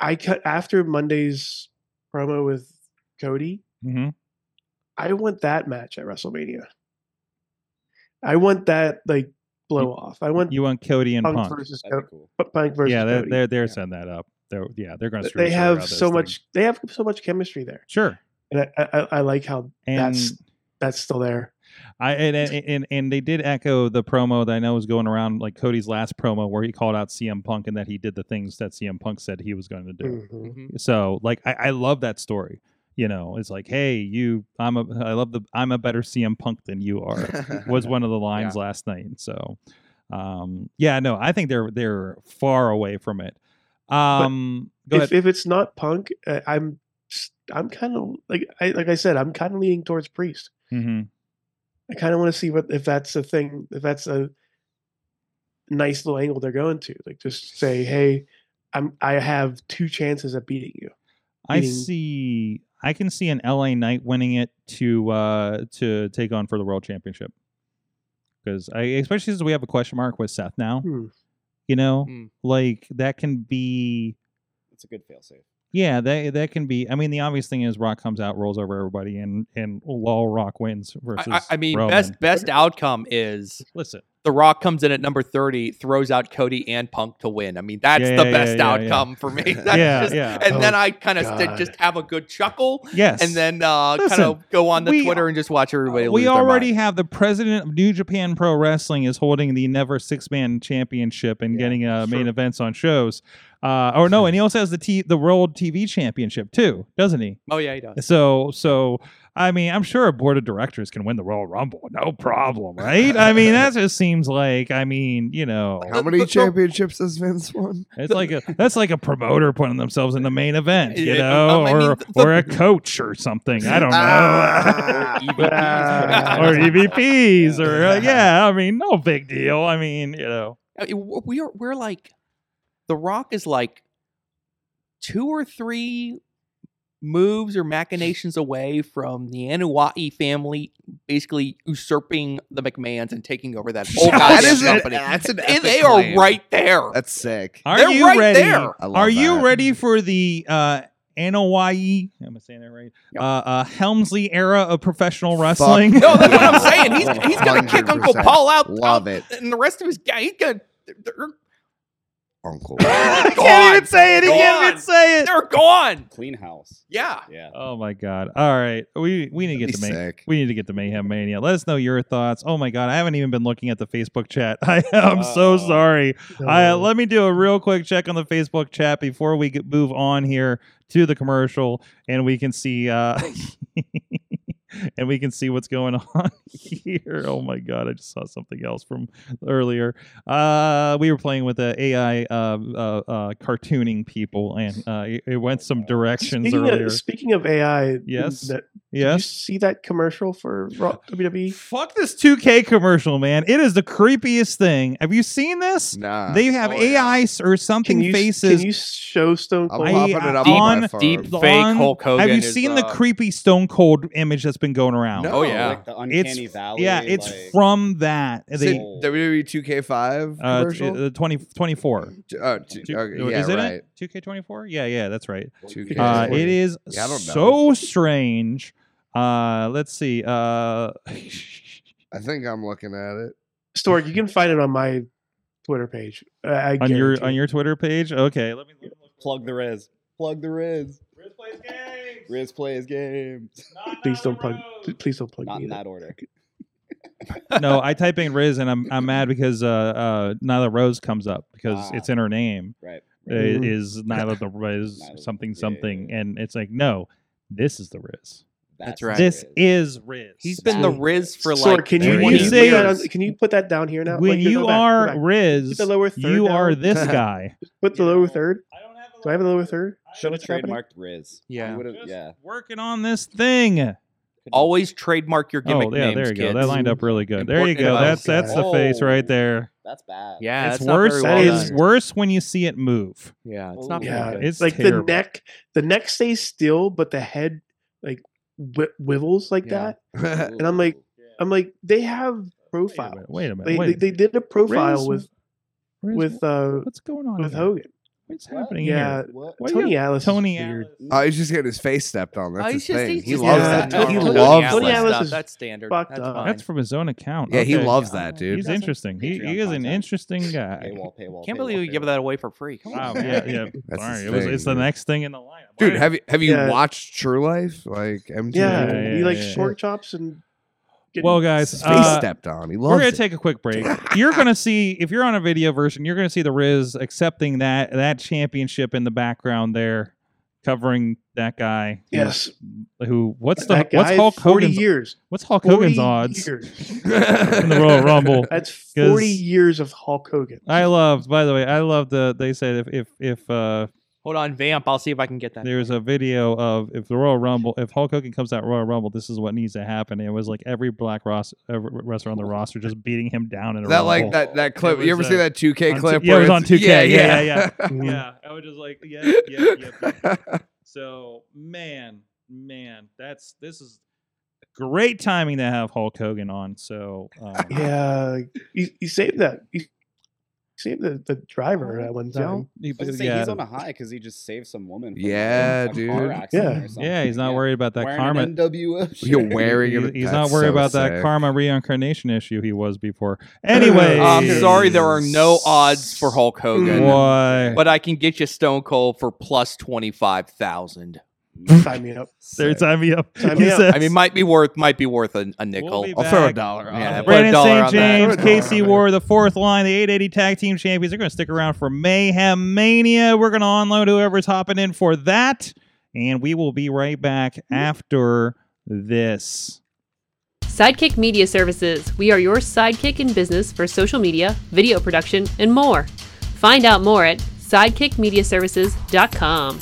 I cut after Monday's promo with Cody. Mm-hmm. I want that match at WrestleMania. I want that like blow off. I want You want Cody and Punk, Punk. versus That'd Co- cool. Punk versus Yeah, they're Cody. they're, they're Yeah. setting that up. They're yeah, they're going to. they have so much. They have so much chemistry there, Sure, and I, I, I like how and that's that's still there. I and, and and and they did echo the promo that I know was going around, like Cody's last promo, where he called out CM Punk and that he did the things that CM Punk said he was going to do. Mhm. Mhm. So like, I, I love that story. You know, it's like, hey, you, I'm a, I love the, I'm a better CM Punk than you are. was one of the lines last night. So, um, yeah, no, I think they're they're far away from it. Um, go If, ahead. if it's not Punk, uh, I'm s- I'm kind of like I like I said, I'm kind of leaning towards Priest. hmm I kind of want to see what if that's a thing, if that's a nice little angle they're going to. Like just say, hey, I'm I have two chances at beating you. I see. I can see an LA Knight winning it to uh to take on for the world championship. Because I, especially since we have a question mark with Seth now, Hmm. you know, Hmm. like that can be It's a good failsafe. Yeah, that that can be. I mean, the obvious thing is Rock comes out, rolls over everybody, and and lol Rock wins versus. I, I- mean, Roman. best best outcome is Listen, The Rock comes in at number thirty, throws out Cody and Punk to win. I mean, that's Yeah, the yeah, best yeah, yeah, outcome for me. That's Yeah, just- yeah. And then Oh, I kind of God. just have a good chuckle, yes, and then uh, kind of go on the we- Twitter and just watch everybody. we lose their already mind. have the president of New Japan Pro Wrestling is holding the Never Six Man Championship and Yeah, getting uh, main events on shows. Uh, or no, and he also has the T- the World TV Championship too, doesn't he? Oh yeah, he does. So, so I mean, I'm sure a board of directors can win the Royal Rumble, no problem, right? I mean, that just seems like, I mean, you know, How many the- the- championships has Vince won? It's like a that's like a promoter putting themselves in the main event, you Yeah, know, um, I mean, or the- or a coach or something. I don't know. Ah. or EVPs, or uh, yeah. I mean, no big deal. I mean, you know, I mean, w- we are we're like, The Rock is like two or three moves or machinations away from the Anoa'i family basically usurping the McMahons and taking over that whole That goddamn is an- company. that's an And epic they are claim. right there. That's sick. are They're you right ready? there. I love Are you that. ready for the uh, NOYE? Am I saying that right? Yep. Uh, uh, Helmsley era of professional wrestling. no, that's what I'm saying. He's he's gonna kick Uncle Paul out, Love out it. and the rest of his guy. He's gonna. They're, Uncle. I can't even say it. He can't even say it. they're gone. Clean house. Yeah. Yeah. Oh my god! All right, we we need to get That'd to be May- sick. we need to get to Mayhem Mania. Let us know your thoughts. Oh my god, I haven't even been looking at the Facebook chat. I am so Uh-oh. sorry. I, uh, No. let me do a real quick check on the Facebook chat before we get, move on here to the commercial, and we can see uh, and we can see what's going on here. Oh my god, I just saw something else from earlier. Uh, we were playing with the AI uh, uh, uh, cartooning people, and uh, it, it went some directions Speaking earlier. of, speaking of AI, Yes. that Did you Yes. see that commercial for? WWE? Fuck this 2K commercial, man. It is the creepiest thing. Have you seen this? Nah. They have Oh, yeah. AI or something Can you faces can you show Stone I'm I- popping it up Deep- on my on- phone. deep on- fake Hulk Hogan. Have you is, seen the uh, creepy Stone Cold image that's been going around? No. Oh yeah. Like the uncanny It's valley. yeah, it's like, from that. Is They, it WWE 2K5 uh, commercial? t- uh, 20, 24. oh, two, Two- okay, yeah, is it right. 2K24? Yeah, yeah, that's right. 2K. Uh, it is Yeah, I don't so strange. Uh, let's see. Uh, I think I'm looking at it. Stork, you can find it on my Twitter page. I, I on your guarantee on your Twitter page. Okay, let me. Let me look. plug the Riz. Plug the Riz. Riz plays games. Riz plays games. Please don't plug. Please don't plug Not me. in in that order. no, I type in Riz and I'm I'm mad because uh uh Nyla Rose comes up because Ah. it's in her name. Right. It Mhm. is Nyla the Riz Nyla- something yeah, yeah, something, yeah. and it's like no, this is the Riz. That's the right. This is Riz. He's been the That- Riz for Stork, like can you, There can you you, go. put that years. on, can you put that down here now? when Like, you go back, are back. Riz, Put the lower third you are this guy. Put the lower third. I don't have Do I have a lower third? Should have What's happening? trademarked Riz. Yeah. Just yeah. working on this thing. Always trademark your gimmick oh yeah, names, there you go. kids. That lined up really good. There you Important go. advice. That's that's the face right Oh. there. That's bad. Yeah, it's that's not worse. very well is- it's done. worse when you see it move. Yeah, it's not Oh, very Yeah, good. It's like terrible. the neck. The neck stays still, but the head like wi- wivels like Yeah. that. And I'm like, I'm like, they have profile. Wait a minute. They, they, Wait. they did a profile Riz- with Riz, with uh what's going on with here? Hogan. What's What? happening Yeah, here? What? What do you Tony have- Atlas. is Tony weird. Atlas. Oh, he's just getting his face stepped on. That's Oh, his he's just- thing. he's He just loves Yeah, that. Tony- He Tony loves Atlas that. is stuff. That's standard. fucked That's up. fine. That's from his own account. Yeah, he Okay. loves that, dude. He's interesting. He, he Patreon is an content. interesting guy. Paywall, paywall. Can't paywall, believe we give that away for free. Come Wow. Ah, on, Yeah. man. Yeah. That's Sorry. his It was. thing, It's the dude. next thing in the lineup. Dude, Alright. have you have you Yeah. watched True Life? Like MTV? Yeah, Yeah, he yeah, like yeah. short chops and. Well, guys, uh, stepped on. He we're gonna it. take a quick break. You're gonna see if you're on a video version, you're gonna see the Riz accepting that that championship in the background there, covering that guy. Yes. Who? What's the what's Hulk 40 Hogan's years. what's Hulk Hogan's odds years. in the Royal Rumble? That's 40 years of Hulk Hogan. I loved. By the way, I love the. They said if if if uh Hold on, vamp. I'll see if I can get that. there's a video of if the Royal Rumble, if Hulk Hogan comes out Royal Rumble, this is what needs to happen. It was like every black Ross, every wrestler on the roster just beating him down in a that Rumble. like that that clip. You ever uh, see that 2K clip? T- yeah, it was on 2K. Yeah, yeah, yeah. Mhm. Yeah, I was just like, yeah, yeah, yeah. yeah. So man, man, that's this is great timing to have Hulk Hogan on. So um, Yeah, you, you saved that. You saved the, the driver oh, at one time. he- I was gonna say, yeah, he's on a high because he just saved some woman. From Yeah, a, dude. Car accident Yeah. or something. yeah, he's not worried about that Wearing karma. An NWO You're wearing He- it. he's That's not worried so about that sick. karma reincarnation issue he was before. Anyway, I'm sorry, there are no odds for Hulk Hogan, Why? but I can get you Stone Cold for plus twenty five thousand. Sign me up. They're Sick. me up. Sign me up. I mean, might be worth might be worth a, a nickel. be I'll throw a dollar on Yeah, it. put Brandon St. on. James, Put a dollar KC on the fourth line, the 880 Tag Team Champions. They're going to stick around for Mayhem Mania. We're going to unload whoever's hopping in for that. And we will be right back after this. Sidekick Media Services. We are your sidekick in business for social media, video production, and more. Find out more at sidekickmediaservices.com.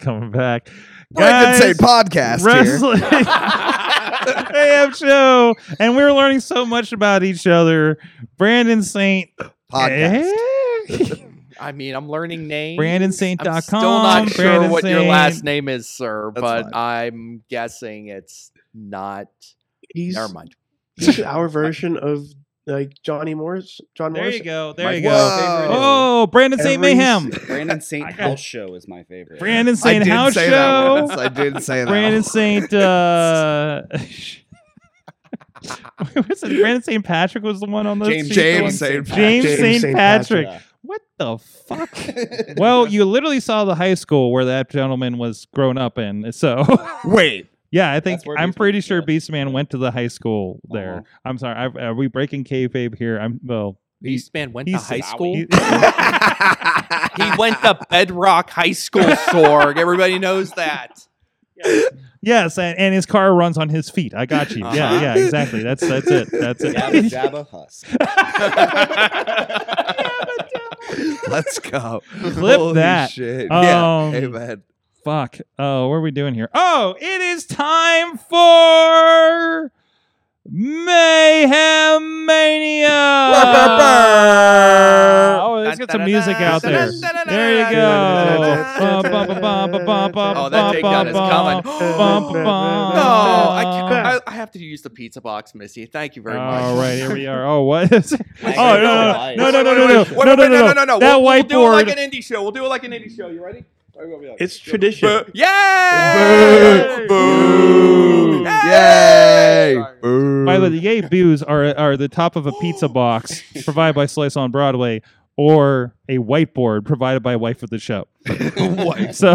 Coming back. Brandon Guys, St. Podcast here. Wrestling AM show. And we're learning so much about each other. Brandon Saint. Podcast. Eh? I mean, I'm learning names. BrandonSaint.com, I'm still not sure Brandon what your last name is, sir, That's but fine. I'm guessing it's not. He's, Never mind. he's our version of like Johnny Morris. John There Morris. you go. There My you go. Whoa. Oh, Brandon St. Mayhem. Brandon Saint I House Show is my favorite. Brandon St. did House say Show. once. I did say that. Brandon. St. Uh, what's it? Brandon St. Patrick was the one on the James- James St. James James St. St. Patrick. What the fuck? well, you literally saw the high school where that gentleman was grown up in. So, Wait. Yeah, I think I'm Beastman pretty was, sure yeah. Beastman went to the high school there. Uh-huh. I'm sorry. I, are we breaking kayfabe here? I'm well. Beastman went to he's- high school. he- he went to Bedrock High School, Sorg. Everybody knows that. yes, and, and his car runs on his feet. I got you. Yeah, Uh-huh. yeah, exactly. That's that's it. That's it. Jabba Jabba Husk. Let's go. Flip Holy that. Shit. yeah. Um, Amen. Fuck. Oh, what are we doing here? Oh, it is time for Mayhem Mania. Oh, let's get some music out there. There you go. Oh, that takedown is coming. No, oh, I, I, I have to use the pizza box, Missy. Thank you very much. All right, here we are. Oh, what? is it? Oh, Like, no, no, no, no, no, no, no, Wait, no, wait, no, wait, no, wait, no, wait, no, no. That We'll, we'll do it like whiteboard. an indie show. We'll do it like an indie show. You ready? All right, we'll be like- It's tradition. Boo. Yay! Boo. Yay! Yay! Sorry. By the way, the yay boos are are the top of a pizza box provided by Slice on Broadway, or a whiteboard provided by Wife of the Show. So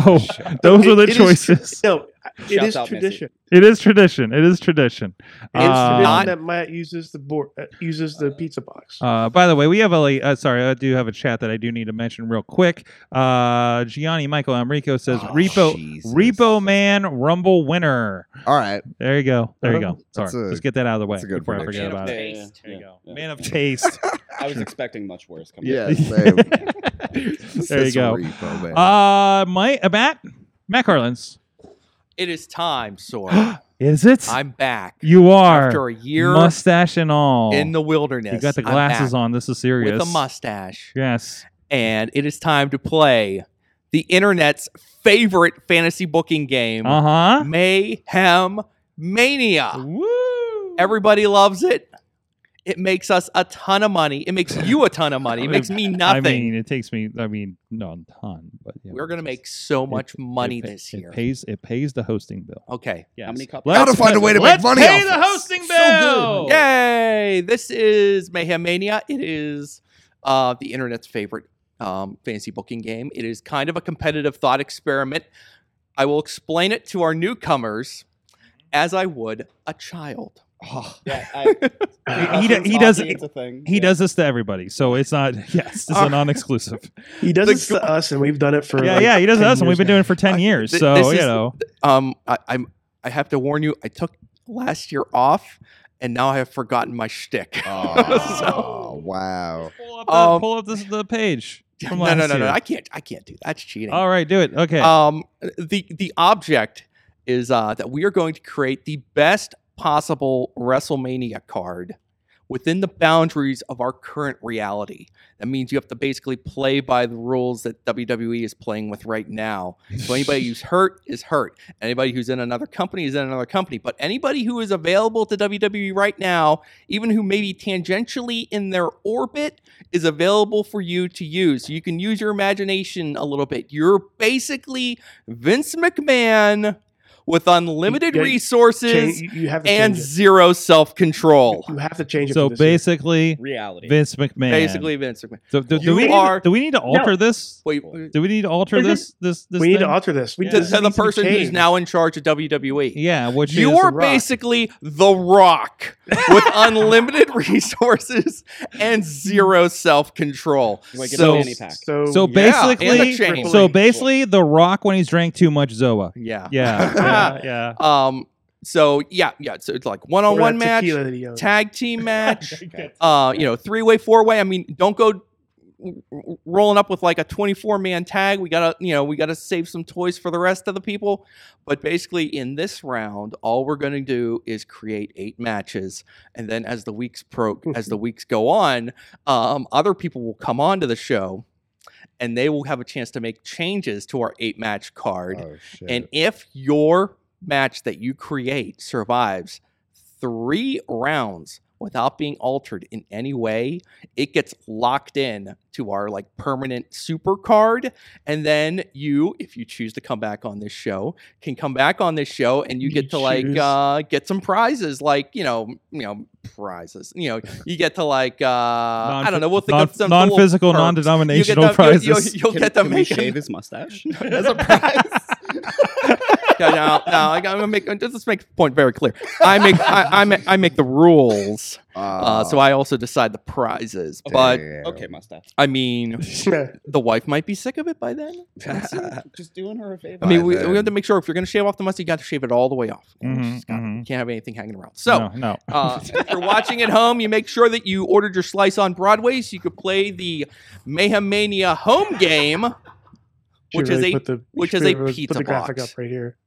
those It- are the it is tra- choices. no, it Shouts is out, Missy. tradition. It is tradition. It is tradition. It's Uh, tradition Not- that Matt uses the board, uh, uses the pizza box. Uh, by the way, we have a uh, sorry, I do have a chat that I do need to mention real quick. Uh, Gianni Michael Enrico says Oh, Repo Jesus. Repo Man Rumble winner. All right. There you go. There you Uh-huh. go. Sorry, That's a- let's get that out of the way that's a good before I forget about Yeah, it. yeah, There you go. yeah. Man of taste. I was expecting much worse. Coming Yeah. Same. There you go. Repo, man. Uh, my uh, Matt Matt Carlins. It is time, Sora. Is it? I'm back. you are After a year mustache and all. in the wilderness. you got the glasses on. This is serious. With a mustache. Yes. And it is time to play the internet's favorite fantasy booking game, Uh huh. Mayhem Mania. Woo! Everybody loves it. It makes us a ton of money. It makes you a ton of money. It makes me nothing. I mean, it takes me. I mean, not a ton, but yeah, We're gonna make so it- much money it, pa- this it year. pays. It pays the hosting bill. Okay. Yeah. How many cups? Let's Gotta find a way to make let's money Pay off the this. hosting So good. bill. Yay! This is Mayhem Mania. It is uh, the internet's favorite um, fantasy booking game. It is kind of a competitive thought experiment. I will explain it to our newcomers as I would a child. Yeah, I, He- he he does- It's a thing. He yeah. does this to everybody, so it's not. Yes, it's a non-exclusive. He does The this to us, and we've done it for yeah, like yeah, he does 10 us, and we've years been now. doing it for ten I- years. th- So you is- know, Um, I, I'm. I have to warn you. I took last year off, and now I have forgotten my shtick. Oh, wow. pull up, the, Um, pull up this, the page. From no, no, no, no. year. I can't. I can't do that. That's cheating. All right, do it. Okay. Um, the the object is uh, that we are going to create the best possible WrestleMania card within the boundaries of our current reality. That means you have to basically play by the rules that WWE is playing with right now. So anybody who's hurt is hurt. Anybody who's in another company is in another company. But anybody who is available to WWE right now, even who may be tangentially in their orbit, is available for you to use. So you can use your imagination a little bit. You're basically Vince McMahon with unlimited Yeah, resources Change- you, you have and zero self control. You have to change it. so for this year. basically, reality. Vince McMahon. Basically, Vince McMahon. So do, do we need, are- do we need to alter this? Wait, Do we need to alter Is it- this? This this we need to alter this. We Yeah. to, to the person who's now in charge of WWE. Yeah, which is You're Rock. basically The Rock with unlimited resources and zero self control. You So- a fanny pack. So, so Yeah, and the basically chain. so basically the Rock when he's drank too much Zoa. Yeah. Yeah, yeah, yeah. Um. So yeah, yeah. So it's like one on one match, tequila that he owns. tag team match. uh, you know, three way, four way. I mean, don't go rolling up with like a 24 man tag. We gotta, you know, we gotta save some toys for the rest of the people. But basically, in this round, all we're gonna do is create eight matches, and then as the weeks pro, as the weeks go on, um, other people will come onto the show. And they will have a chance to make changes to our eight match card. Oh. And if your match that you create survives three rounds without being altered in any way, it gets locked in to our like permanent super card. And then you, if you choose to come back on this show, can come back on this show and you You get to like uh get some prizes like, you know, you know, prizes. You know, you get to like uh I don't know, we'll think non, of some non-physical, perks. You get non-denominational you'll- you'll- prizes. You'll, Can, get to can we make shave his mustache as a prize? yeah, no, no, I gotta make just let's make the point very clear. I make I, I make I make the rules, uh, so I also decide the prizes. But Damn. okay, mustache. I mean, the wife might be sick of it by then. Just doing her a favor. I mean, we, we have to make sure if you're going to shave off the mustache, you got to shave it all the way off. You know, Mhm, just gotta- mhm. You can't have anything hanging around. So. no, no. Uh, if you're watching at home, you make sure that you ordered your slice on Broadway so you could play the Mayhem Mania home game Should Which is a- the, which should is a really put pizza the graphic box. up right here.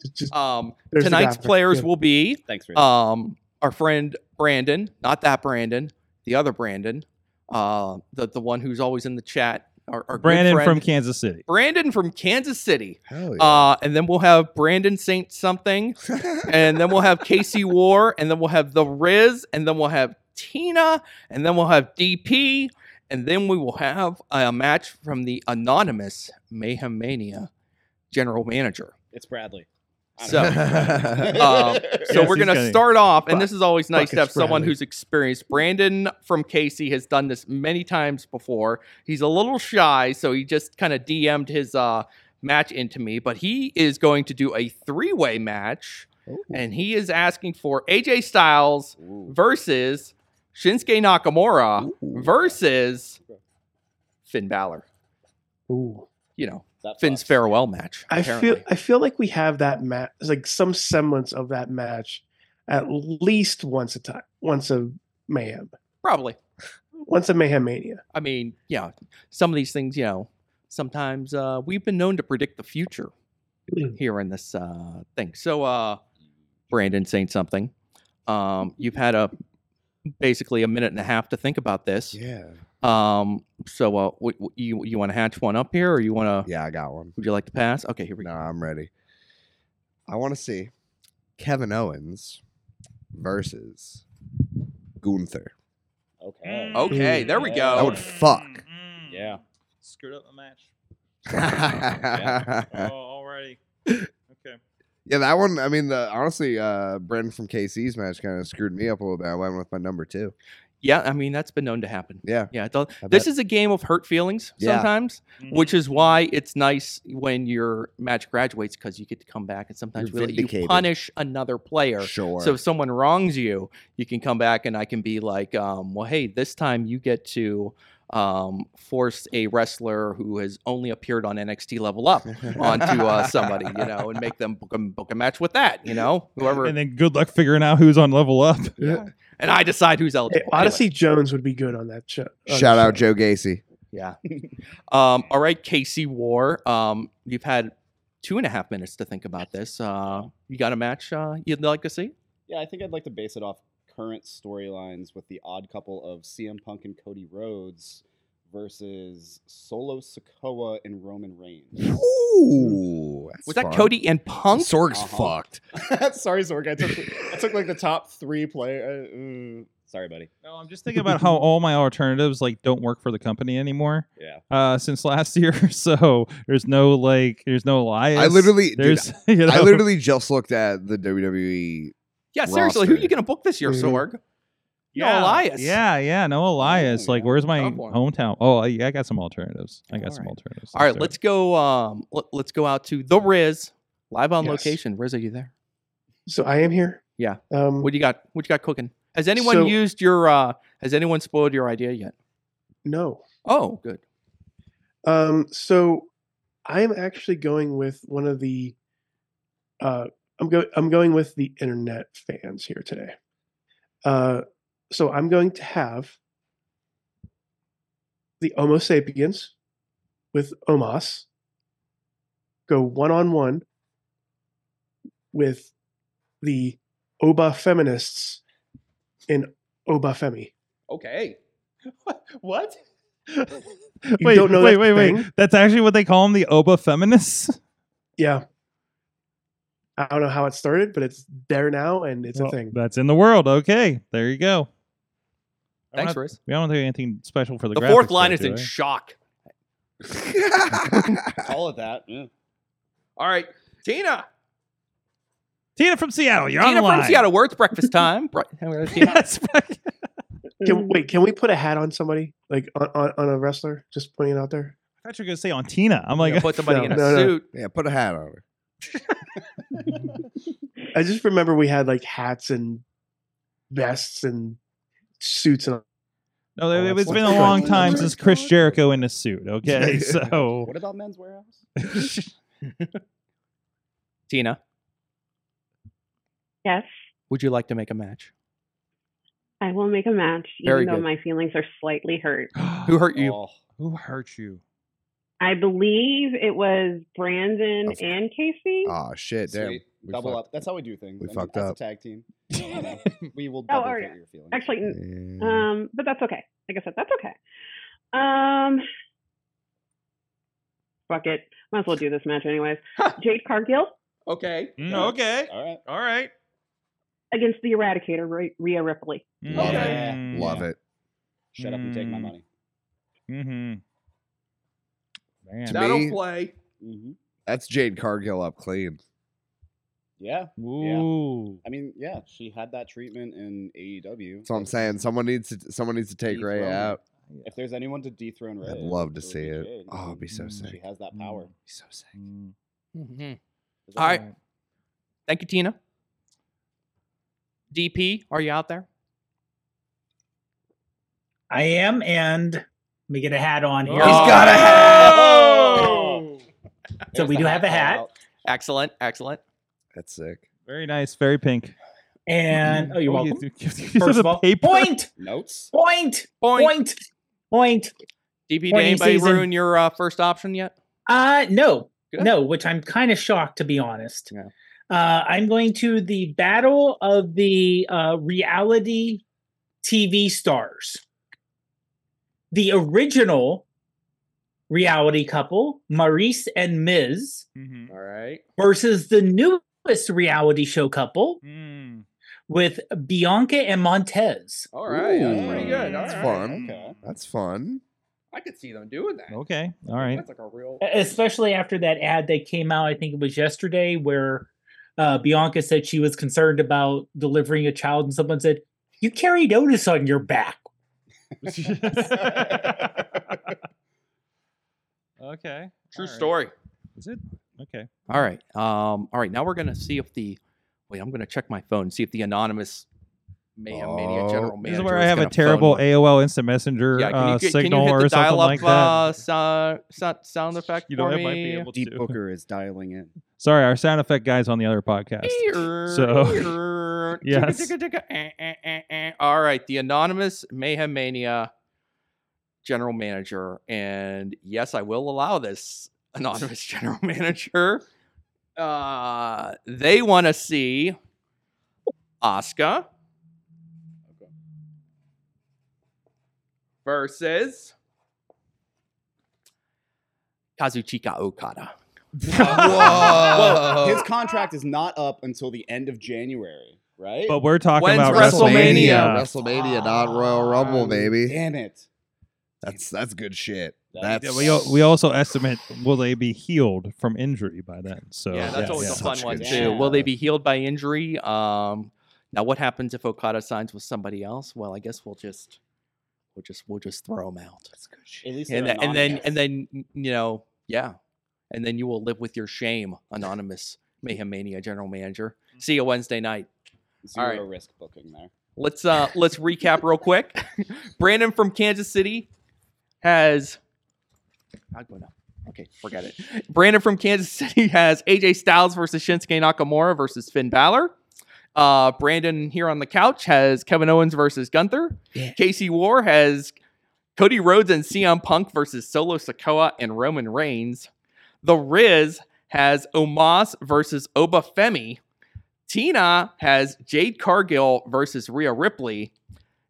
Just- just- Um, tonight's players yeah. will be Thanks, Rich. um our friend Brandon, not that Brandon, the other Brandon, uh, the the one who's always in the chat. Our, our Brandon from Kansas City. Brandon from Kansas City. Hell yeah. Uh, and then we'll have Brandon Saint something, and then we'll have KC Warr, and then we'll have the Riz, and then we'll have Tina, and then we'll have DP, and then we will have a match from the anonymous Mayhem Mania general manager. It's Bradley. So, don't know. um, so Yes, we're gonna gonna- start off, and this is always nice to have it's someone Bradley. who's experienced. Brandon from Casey has done this many times before. He's a little shy, so he just kind of DM'd his uh, match into me, but he is going to do a three-way match, and he is asking for AJ Styles Ooh. versus Shinsuke Nakamura versus Finn Balor. Ooh. You know, That Finn's sucks. farewell match. I apparently. feel I feel like we have that match, like some semblance of that match, at least once a time, once a mayhem, probably. once a mayhem mania. I mean, yeah, some of these things, you know, sometimes uh, we've been known to predict the future Mm. here in this uh, thing. So, uh, Brandon saying something. Um, you've had a basically a minute and a half to think about this. yeah. Um, so, uh, w- w- you you want to hatch one up here, or you want to? Yeah, I got one. Would you like to pass? Okay, here we go. No. I'm ready. I want to see Kevin Owens versus Gunther. Okay. Okay, there we go. That would fuck. Yeah. Screwed up the match. yeah, already. Okay. Yeah, that one. I mean, the honestly, uh, Brandon from KC's match kind of screwed me up a little bit. I went with my number two. Yeah, I mean that's been known to happen. Yeah, Yeah, it this is a game of hurt feelings Yeah. sometimes, Mm-hmm. which is why it's nice when your match graduates because you get to come back and sometimes You're really you punish another player. sure. So if someone wrongs you, you can come back and I can be like, um, well, hey, this time you get to um, force a wrestler who has only appeared on NXT Level Up onto uh, somebody, you know, and make them book a, book a match with that, you know, whoever. And then good luck figuring out who's on level up. yeah. And I decide who's Hey, eligible. Anyway. Odyssey Jones would be good on that show. on Shout out show. Joe Gacy. Yeah. um, all right, KC Warr. Um, you've had two and a half minutes to think about this. Uh, you got a match uh, you'd like to see? Yeah, I think I'd like to base it off current storylines with the odd couple of CM Punk and Cody Rhodes versus Solo Sikoa and Roman Reigns. Ooh, that's Was that fun. Cody and Punk? Sorg's Uh-huh. fucked. sorry, Sorg. I took I took like the top three player. Uh, mm, sorry, buddy. No, I'm just thinking about how all my alternatives like don't work for the company anymore. Yeah. Uh, since last year, so there's no like, there's no Elias. I literally, dude, you know, I literally just looked at the WWE. Yeah, seriously, who are you going to book this year, Mhm. Sorg? No Elias. Yeah, yeah, no Elias. Like, where's my Go for it. hometown? Oh, yeah, I got some alternatives. I got All some right. alternatives. All right, let's go. Um, let, us go out to the Riz live on Yes. location. Riz, are you there? So I am here. Yeah. Um, What do you got? What you got cooking? Has anyone So- used your? uh Has anyone spoiled your idea yet? no. Oh, good. Um, so I am actually going with one of the. Uh, I'm go. I'm going with the internet fans here today. Uh, so I'm going to have the Homo sapiens with Omos go one on one with the Oba feminists in Oba Femi. Okay. What? You wait, don't know wait, that wait, wait. thing? That's actually what they call them, the Oba feminists. Yeah. I don't know how it started, but it's there now and it's Well, a thing. That's in the world. Okay, there you go. Thanks, don't have- Riz. We don't do anything special for the. The fourth line though, is in we? shock. Call it that. Yeah. All right, Tina. Tina from Seattle. You're on Tina the line. from Seattle. Where it's breakfast time. Yes. Can, wait, can we put a hat on somebody? Like on, on, on a wrestler? Just pointing it out there? I thought you were gonna say on Tina. I'm Like, like, put somebody No, in a no, no. suit. yeah, put a hat on her. I just remember we had like hats and vests and suits and no, Oh, it- that's it's been a long time since Chris Jericho in a suit. Okay, so What about Men's Wearhouse? Tina, Yes, would you like to make a match? I will make a match, Very even though good. my feelings are slightly hurt. Who hurt you? Oh, Who hurt you? I believe it was Brandon Of- and KC. Oh shit, damn. Sweet. We double fucked- up. That's how we do things. we I mean, fucked as up. a tag team. you know, we will Oh, double oh, fit yeah. your feelings. Actually, Yeah. um, but that's okay. Like I said, that's okay. Um, fuck it. Might as well do this match anyways. Jade Cargill Okay. Mm, okay. All right. All right. against the Eradicator, Rhea- Rhea Ripley. Love Yeah. it. Love Yeah. it. Shut up and take my Mm. money. Mm-hmm. Man. To That'll me- play. hmm That's Jade Cargill up clean. Yeah. Ooh. I mean, yeah, she had that treatment in AEW. That's what I'm saying. Someone needs to someone needs to take Rhea Dethrone her. out. If there's anyone to dethrone Rhea, I'd love to would see be it. Jade. Oh, it'd be so Mm. sick. She has that power. Be so sick. Mm. Mhm. Is All right. Thank you, Tina. DP, are you out there? I am, and let me get a hat on here. He's got a hat. Oh! So we do have a hat. out. Excellent. Excellent. That's sick. Very nice. Very pink. And oh, you're Oh, welcome. you- you First of all, paper? point, Notes. point, Point. Point. point, point. DP, did Pointy anybody season. ruin your uh, first option yet? Uh no, Good. no, which I'm kind of shocked to be honest. Yeah. Uh, I'm going to the battle of the uh, reality TV stars. The original reality couple, Maryse and Miz, Mhm. All right. versus the newest reality show couple Mm. with Bianca and Montez. All right. That's pretty good. All That's right. fun. Okay. That's fun. I could see them doing that. Okay. All right. That's like a real. especially after that ad that came out i think it was yesterday where uh, bianca said she was concerned about delivering a child and someone said you carried otis on your back okay. True All right. story. Is it? Okay. All right. Um. All right. Now we're gonna see if the. Wait, I'm gonna check my phone. See if the anonymous Mayhem Mania Oh. general This is where I have a terrible. AOL Instant Messenger Yeah, can you, uh, get- can you signal hit or the something dial-up like that. uh, sound, sound, sound effect You know, for I might be me? able Deep to. Booker is dialing in. Sorry, our sound effect guy's on the other podcast. So, yes. yes. All right, the anonymous Mayhem Mania general manager, and yes, I will allow this anonymous general manager. Uh, they want to see Asuka versus Kazuchika Okada. Well, his contract is not up until the end of January, right? But we're talking When's about WrestleMania? WrestleMania. WrestleMania, not Royal Rumble, Ah, baby. Damn it. That's that's good shit. That's Yeah, we, al- we also estimate will they be healed from injury by then? So yeah, that's yeah, always yeah. a fun Such one good too. shit. Will they be healed by injury? Um, now, what happens if Okada signs with somebody else? Well, I guess we'll just we'll just we'll just throw him out. That's good shit. At least And, they're then- and then anonymous. and then you know yeah, and then you will live with your shame, anonymous Mayhem Mania general manager. See you Wednesday night. Zero all right. risk booking there. Let's uh let's recap real quick. Brandon from Kansas City has I'll go now. Okay, forget it. Brandon from Kansas City has AJ Styles versus Shinsuke Nakamura versus Finn Balor. Uh, Brandon here on the couch has Kevin Owens versus Gunther. KC Warr has Cody Rhodes and CM Punk versus Solo Sikoa and Roman Reigns. The Riz has Omos versus Oba Femi. Tina has Jade Cargill versus Rhea Ripley.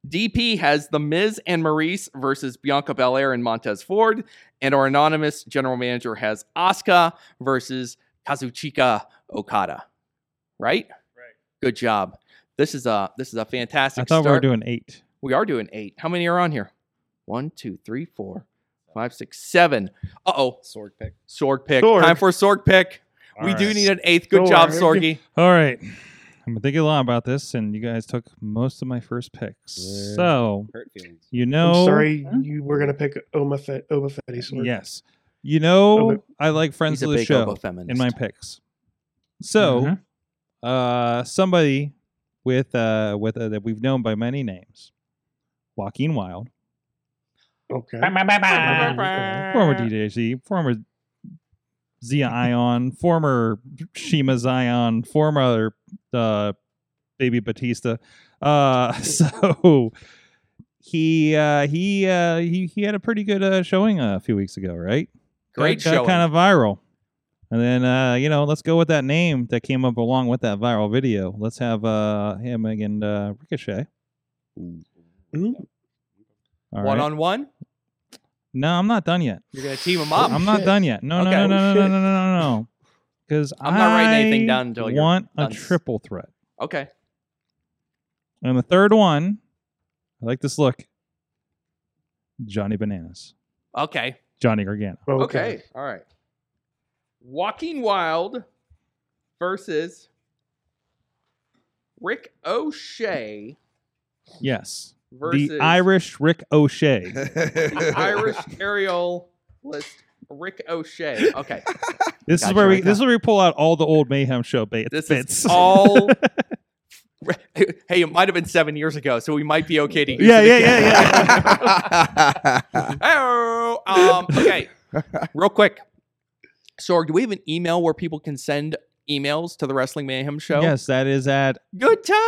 DP has The Miz and Maryse versus Bianca Belair and Montez Ford. And our anonymous general manager has Asuka versus Kazuchika Okada. Right? Right. Good job. This is a this is a fantastic I thought start. we were doing eight. We are doing eight. How many are on here? One, two, three, four, five, six, seven. Uh oh. Sword pick. Sword pick. Sword. Time for a sword pick. we All do need an eighth. Good job, Sword. Sorgi. All right. I've been thinking a lot about this, and you guys took most of my first picks. Yeah. So Hurt feelings. you know, I'm sorry you were gonna pick Oma Fe- Oba Fetty sword. Yes, you know, Okay. I like friends He's a of the big show in my picks. So, Mhm. uh, somebody with uh with uh, that we've known by many names, Joaquin Wilde, Okay. Former DJZ, former Zema Ion, former Shima Xion, former uh, Baby Batista. Uh, so he uh, he uh, he he had a pretty good uh, showing a few weeks ago, right? Great got, got showing. kind of viral. And then uh, you know, let's go with that name that came up along with that viral video. Let's have uh him and uh, Ricochet. Mm. All one right. on one. No, I'm not done yet. You're gonna team them up. I'm not done yet. No, no, Okay. no, no, no, no, no, no, no, no. Because I'm not writing anything down until you're want a done. triple threat. Okay. And the third one, I like this look. Johnny Bananas, Okay. Johnny Gargano. Okay. All right. Walking Wild versus Rick O'Shea Yes, versus the Irish Rick O'Shea. the Irish aerial list Rick O'Shea. Okay. This is Gotcha where we right this is where we pull out all the old mayhem show bait. This bits. is all. hey, it might have been seven years ago, so we might be okay to use Yeah, it yeah, again. Oh, um, okay. Real quick. Sorg, do we have an email where people can send emails to the Wrestling Mayhem Show? Yes, that is at Good times.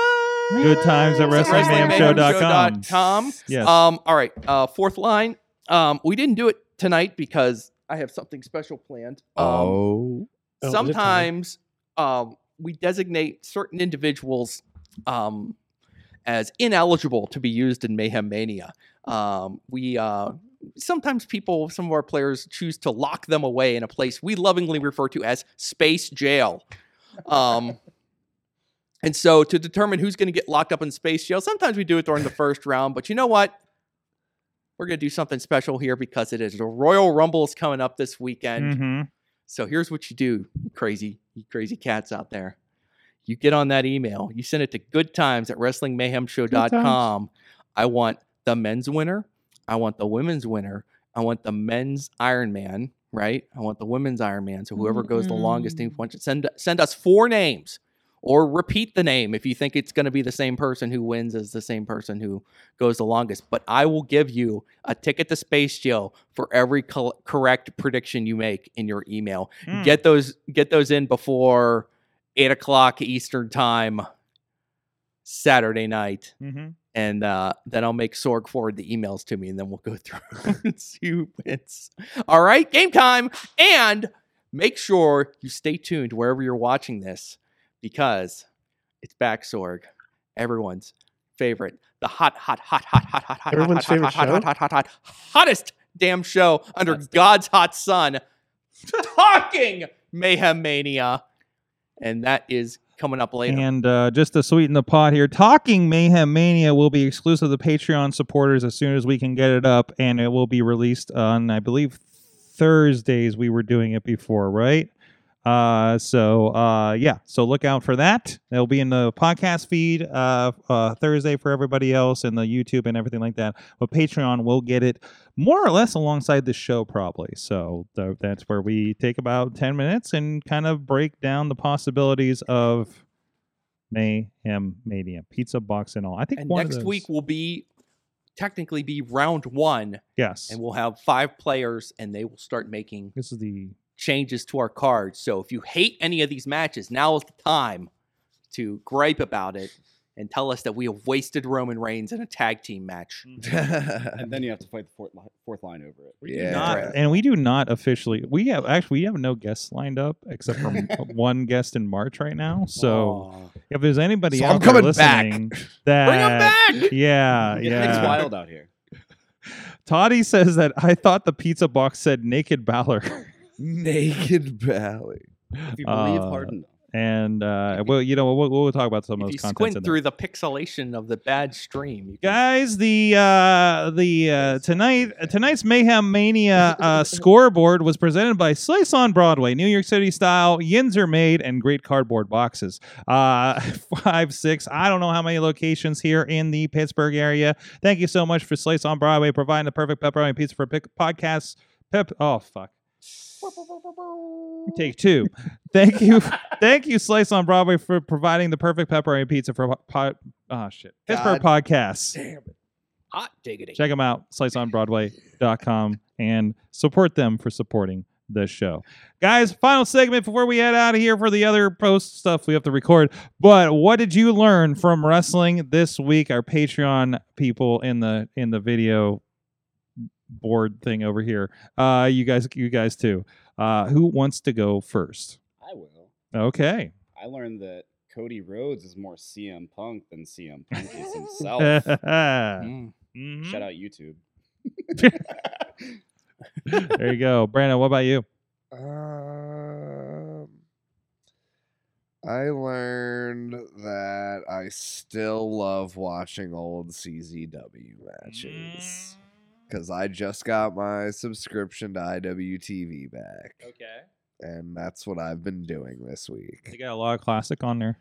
Good times at wrestlingmayhemshow.com. com. Yes. Um, all right. Uh, fourth line. Um, we didn't do it tonight because I have something special planned. Um, oh. Oh, is it time? sometimes um, we designate certain individuals um, as ineligible to be used in Mayhem Mania. Um, we uh, sometimes people, some of our players, choose to lock them away in a place we lovingly refer to as space jail. Um, and so, to determine who's going to get locked up in space jail, sometimes we do it during the first round. But you know what? We're going to do something special here because it is the Royal Rumble is coming up this weekend. Mhm. So here's what you do, you crazy, you crazy cats out there. You get on that email, you send it to good times at wrestlingmayhemshow.com. I want the men's winner. I want the women's winner. I want the men's Iron Man, right? I want the women's Iron Man. So whoever goes the longest in punch, send send us four names or repeat the name if you think it's going to be the same person who wins as the same person who goes the longest. But I will give you a ticket to Space Jail for every col- correct prediction you make in your email. Mm. Get those get those in before eight o'clock Eastern time Saturday night, Mhm. and uh, then I'll make Sorg forward the emails to me, and then we'll go through and see who wins. All right, game time, and make sure you stay tuned wherever you're watching this because it's back, Sorg, everyone's favorite, the hot, hot, hot, hot, hot, hot, hot, Everyone's hot, hot, favorite hot, hot, show? hot, hot, hot, hottest damn show under God's hot sun, talking Mayhem Mania, and that is coming up later. And uh, just to sweeten the pot here, Talking Mayhem Mania will be exclusive to Patreon supporters as soon as we can get it up, and it will be released on, I believe, Thursdays. We were doing it before, right? Uh, so uh, yeah, so look out for that. It'll be in the podcast feed uh, uh, Thursday for everybody else, and the YouTube and everything like that. But Patreon will get it more or less alongside the show, probably. So th- that's where we take about ten minutes and kind of break down the possibilities of Mayhem Mania, Pizza Box, and all. I think and next those- week will be technically be round one, yes, and we'll have five players, and they will start making this is the changes to our cards. So if you hate any of these matches, now is the time to gripe about it and tell us that we have wasted Roman Reigns in a tag team match. Mm-hmm. and then you have to fight the fourth, li- fourth line over it. Yeah. not, Right. and we do not officially. We have actually we have no guests lined up except for one guest in March right now. So Aw. if there's anybody So out I'm there coming back. listening that Bring him back! yeah It gets yeah, wild out here. Toddy says that I thought the pizza box said naked Balor. Naked Valley. If you believe Uh, Harden. And uh, well, you know, we'll, we'll talk about some of If those you squint in there. through the pixelation of the bad stream, you can Guys, the uh, the uh, tonight tonight's Mayhem Mania uh, scoreboard was presented by Slice on Broadway, New York City style. Yins are made and great cardboard boxes. Uh, five, six. I don't know how many locations here in the Pittsburgh area. Thank you so much for Slice on Broadway providing the perfect pepperoni pizza for pick podcasts. Pep. Oh fuck. Take two. Thank you, thank you, Slice on Broadway, for providing the perfect pepperoni pizza for po- pod. Oh ah, shit, Pittsburgh podcasts. Damn it, hot diggity. Check them out, sliceonbroadway.com, and support them for supporting the show. Guys, final segment before we head out of here for the other post stuff we have to record. But what did you learn from wrestling this week? Our Patreon people in the in the video board thing over here. Uh, you guys, you guys too. Uh, who wants to go first? I will. Okay. I learned that Cody Rhodes is more CM Punk than CM Punk is himself. Mm. Mhm. Shout out YouTube. there you go, Brandon. What about you? Um, I learned that I still love watching old CZW matches because I just got my subscription to IWTV back, Okay. and that's what I've been doing this week. They got a lot of classic on there.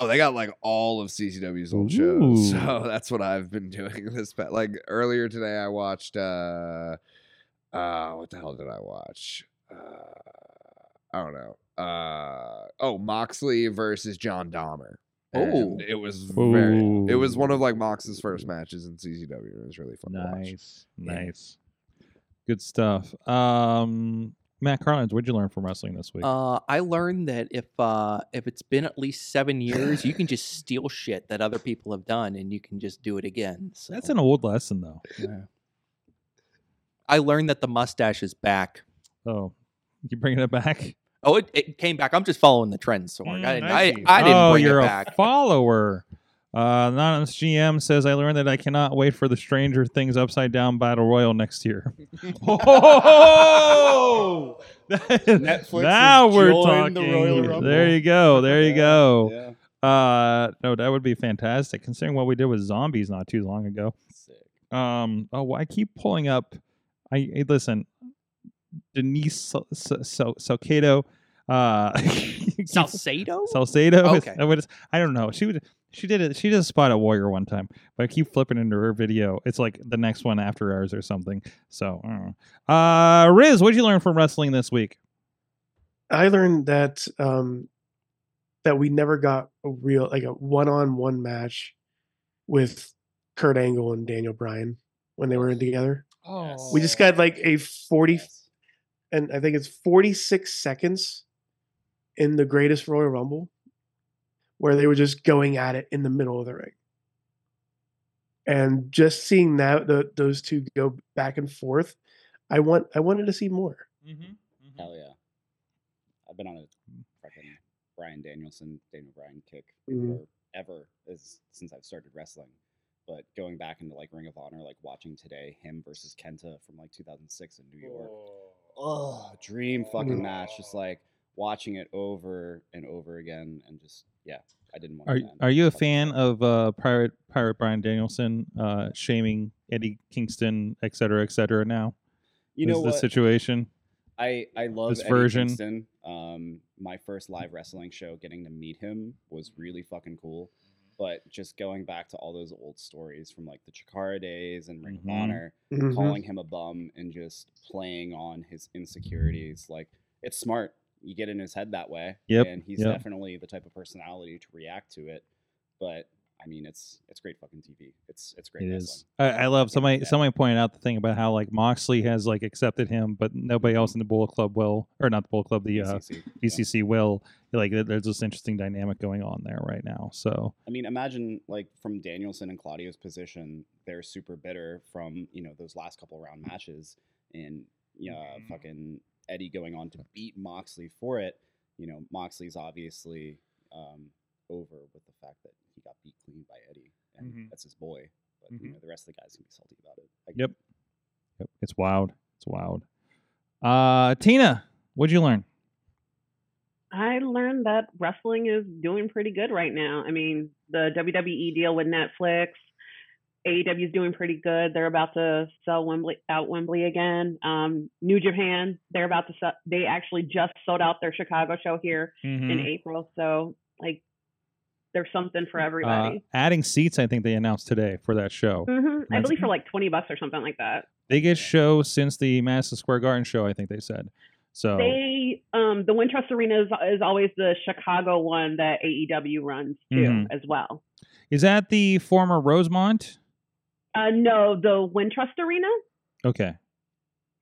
Oh, they got like all of CZW's old shows, so that's what I've been doing this. pa- Like earlier today, I watched. uh uh What the hell did I watch? Uh I don't know. Uh oh, Moxley versus John Dahmer. And Oh. it was very. It was one of like Mox's first matches in CZW. It was really fun to watch. Nice, Yeah. nice, good stuff. Um, Matt Carlins, what'd you learn from wrestling this week? Uh, I learned that if uh, if it's been at least seven years, you can just steal shit that other people have done, and you can just do it again. So, That's an old lesson, though. yeah. I learned that the mustache is back. Oh, you bringing it back? Oh, it, it came back. I'm just following the trends, Sorg. I, Mm, I, I, didn't oh, bring you're it a back. follower. Uh, Anonymous GM says, I learned that I cannot wait for the Stranger Things Upside Down Battle Royal next year. oh! Netflix now we're talking. the Royal There you go. There you Yeah, go. Yeah. Uh, no, that would be fantastic considering what we did with zombies not too long ago. Sick. Um, oh, I keep pulling up. I hey, listen, Denise Sal- Sal- Sal- Salcedo, uh, Salcedo? Salcedo. Okay. that I don't know. She would. She did it. She did a spot at Warrior one time, but I keep flipping into her video. It's like the next one after ours or something. So, I don't know. uh, Riz, what did you learn from wrestling this week? I learned that um, that we never got a real like a one-on-one match with Kurt Angle and Daniel Bryan when they were in together. Oh. We just got like a 40 Yes. And I think it's 46 seconds in the greatest Royal Rumble where they were just going at it in the middle of the ring. And just seeing that the, those two go back and forth, I want I wanted to see more. Hell yeah. I've been on a fucking Bryan Danielson, Daniel Bryan kick Mhm. forever as since I've started wrestling. But going back into like Ring of Honor, like watching today him versus Kenta from like 2006 in New York. Oh, dream fucking match. Just like watching it over and over again, and just yeah, I didn't want. Are to. Are you a fan of uh, Pirate Pirate Bryan Danielson uh, shaming Eddie Kingston, et cetera, et cetera? Now, You know the situation? I I love This Eddie version. Kingston. Um, my first live wrestling show, getting to meet him was really fucking cool. But just going back to all those old stories from like the Chikara days and Ring Mhm. of Honor, Mhm. calling him a bum and just playing on his insecurities, like it's smart. You get in his head that way, Yep, and he's yep. definitely the type of personality to react to it. But I mean, it's it's great fucking TV. It's it's great It is. I, I love somebody. Yeah. Somebody pointed out the thing about how like Moxley has like accepted him, but nobody else in the Bullet Club will, or not the Bullet Club, the uh, BCC, yeah. Will. Like, there's this interesting dynamic going on there right now. So, I mean, imagine like from Danielson and Claudio's position, they're super bitter from you know those last couple round matches, and yeah, Mm-hmm. fucking Eddie going on to beat Moxley for it. You know, Moxley's obviously um, over with the fact that he got beat clean by Eddie, and Mhm. that's his boy. But you Mhm. know, the rest of the guys can be salty about it. I Yep. yep, it's wild. It's wild. Uh, Tina, what'd you learn? I learned that wrestling is doing pretty good right now. I mean, the WWE deal with Netflix, AEW is doing pretty good. They're about to sell Wembley out Wembley again. Um, New Japan, they're about to sell. They actually just sold out their Chicago show here Mm-hmm. in April. So like, there's something for Uh, everybody. adding seats, I think they announced today for that show. hmm I believe for like twenty bucks or something like that. Biggest show since the Madison Square Garden show, I think they said. So, They um the Wintrust Arena is, is always the Chicago one that AEW runs too Mhm. as well. is that the former Rosemont? Uh no, the Wintrust Arena, Okay.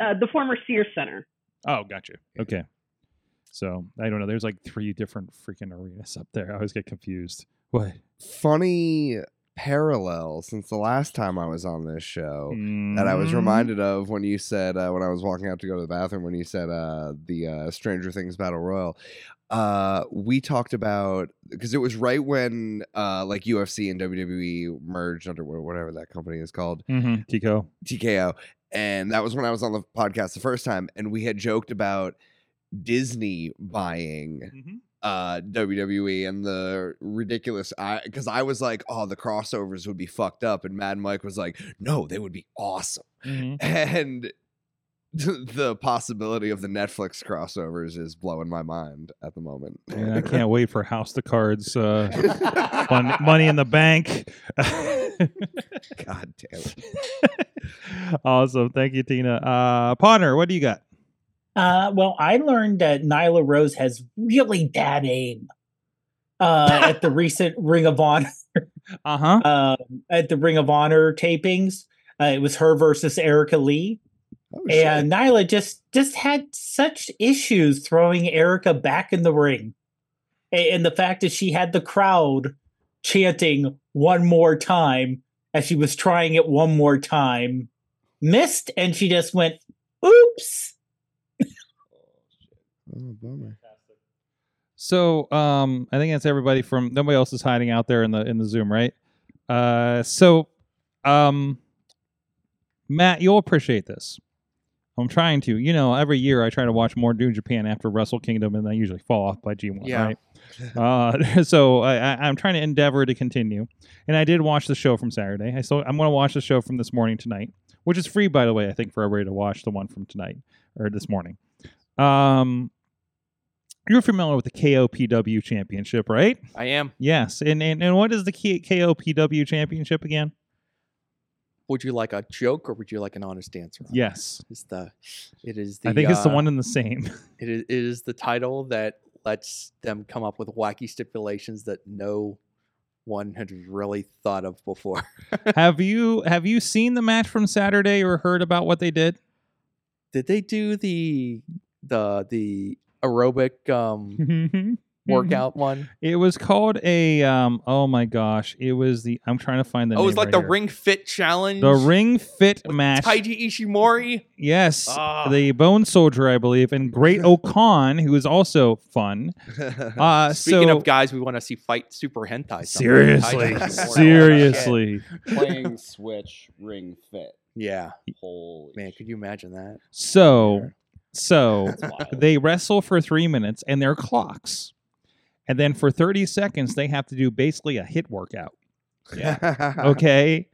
uh, the former Sears Center. Oh, gotcha. Okay. So I don't know. There's like three different freaking arenas up there. I always get confused. What? Funny parallel since the last time I was on this show that I was Mm. reminded of when you said uh, when I was walking out to go to the bathroom when you said uh, the uh, Stranger Things Battle Royal. Uh, we talked about because it was right when uh, like UFC and WWE merged under whatever that company is called. Mhm, Tico. TKO. And that was when I was on the podcast the first time, and we had joked about Disney buying uh WWE and the ridiculous I because I was like, oh, the crossovers would be fucked up, and Mad Mike was like, no, they would be awesome. Mhm. And the possibility of the Netflix crossovers is blowing my mind at the moment. And I can't wait for House the Cards, uh, Mon- Money in the Bank. God damn it. awesome. Thank you, Tina. Uh, Potter, what do you got? Uh, well, I learned that Nyla Rose has really bad aim uh, at the recent Ring of Honor Uh huh. um, at the Ring of Honor tapings. Uh, it was her versus Erica Lee, Oh, shit. and Nyla just just had such issues throwing Erica back in the ring, and the fact that she had the crowd chanting one more time as she was trying it one more time, missed, and she just went, "Oops." Oh, bummer. So, um, I think that's everybody from nobody else is hiding out there in the in the Zoom, right? Uh, so, um, Matt, you'll appreciate this. I'm trying to, you know, every year I try to watch more New Japan after Wrestle Kingdom, and I usually fall off by G1, Yeah. right? Uh, so I, I, I'm trying to endeavor to continue, and I did watch the show from Saturday. I still I'm going to watch the show from this morning tonight, which is free by the way. I think for everybody to watch the one from tonight or this morning. Um, you're familiar with the KOPW Championship, right? I am. Yes, and and, and what is the K- KOPW Championship again? Would you like a joke or would you like an honest answer? Yes, It's the. It is the. I think it's the uh, one and the same. It is, it is the title that lets them come up with wacky stipulations that no one had really thought of before. have you have you seen the match from Saturday or heard about what they did? Did they do the the the aerobic um workout one? It was called a um. Oh my gosh! It was the. I'm trying to find the. Oh, it was like right the here. Ring Fit Challenge. The Ring Fit match. Taiji Ishimori. Yes, Ah. the Bone Soldier, I believe, and Great O-Khan, who is also fun. Uh, Speaking so, of guys, we want to see fight super hentai. someday. seriously, seriously. Playing Switch Ring Fit. Yeah, Holy man, could you imagine that? So, so they wrestle for three minutes, and they're clocks, and then for thirty seconds they have to do basically a HIIT workout. okay?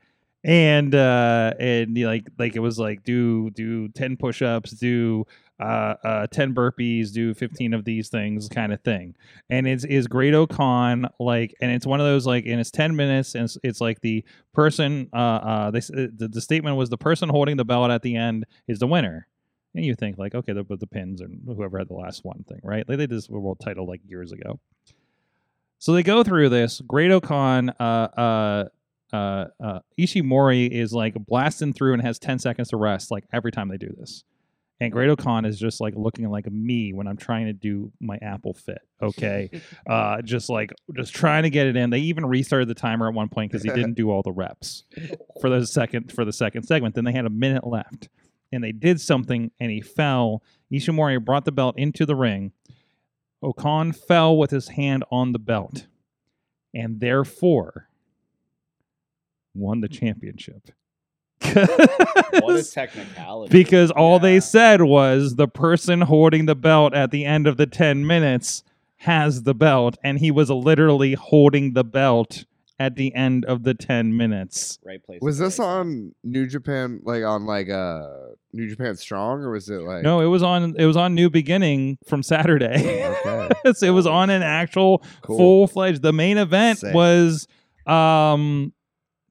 And uh and like like it was like do do 10 push-ups do uh uh 10 burpees do 15 of these things kind of thing. And it's is great O-Khan like and it's one of those like and it's 10 minutes and it's, it's like the person uh uh this uh, the, the statement was the person holding the belt at the end is the winner and you think like okay the, the pins and whoever had the last one thing right like they did this world title like years ago so they go through this. Great O-Khan, uh, uh, uh, uh, Ishimori is like blasting through and has 10 seconds to rest, like every time they do this. And Great O-Khan is just like looking like me when I'm trying to do my Apple Fit. Okay. uh, just like, just trying to get it in. They even restarted the timer at one point because he didn't do all the reps for the second, for the second segment. Then they had a minute left and they did something and he fell. Ishimori brought the belt into the ring. O-Khan fell with his hand on the belt and therefore won the championship. What a technicality. because all they said was the person holding the belt at the end of the 10 minutes has the belt and he was literally holding the belt at the end of the 10 minutes. right place. was this on New Japan, like on like uh New Japan Strong, or was it like No, it was on it was on New Beginning from Saturday. Okay. So it was on an actual Cool. full-fledged the main event Sick. was um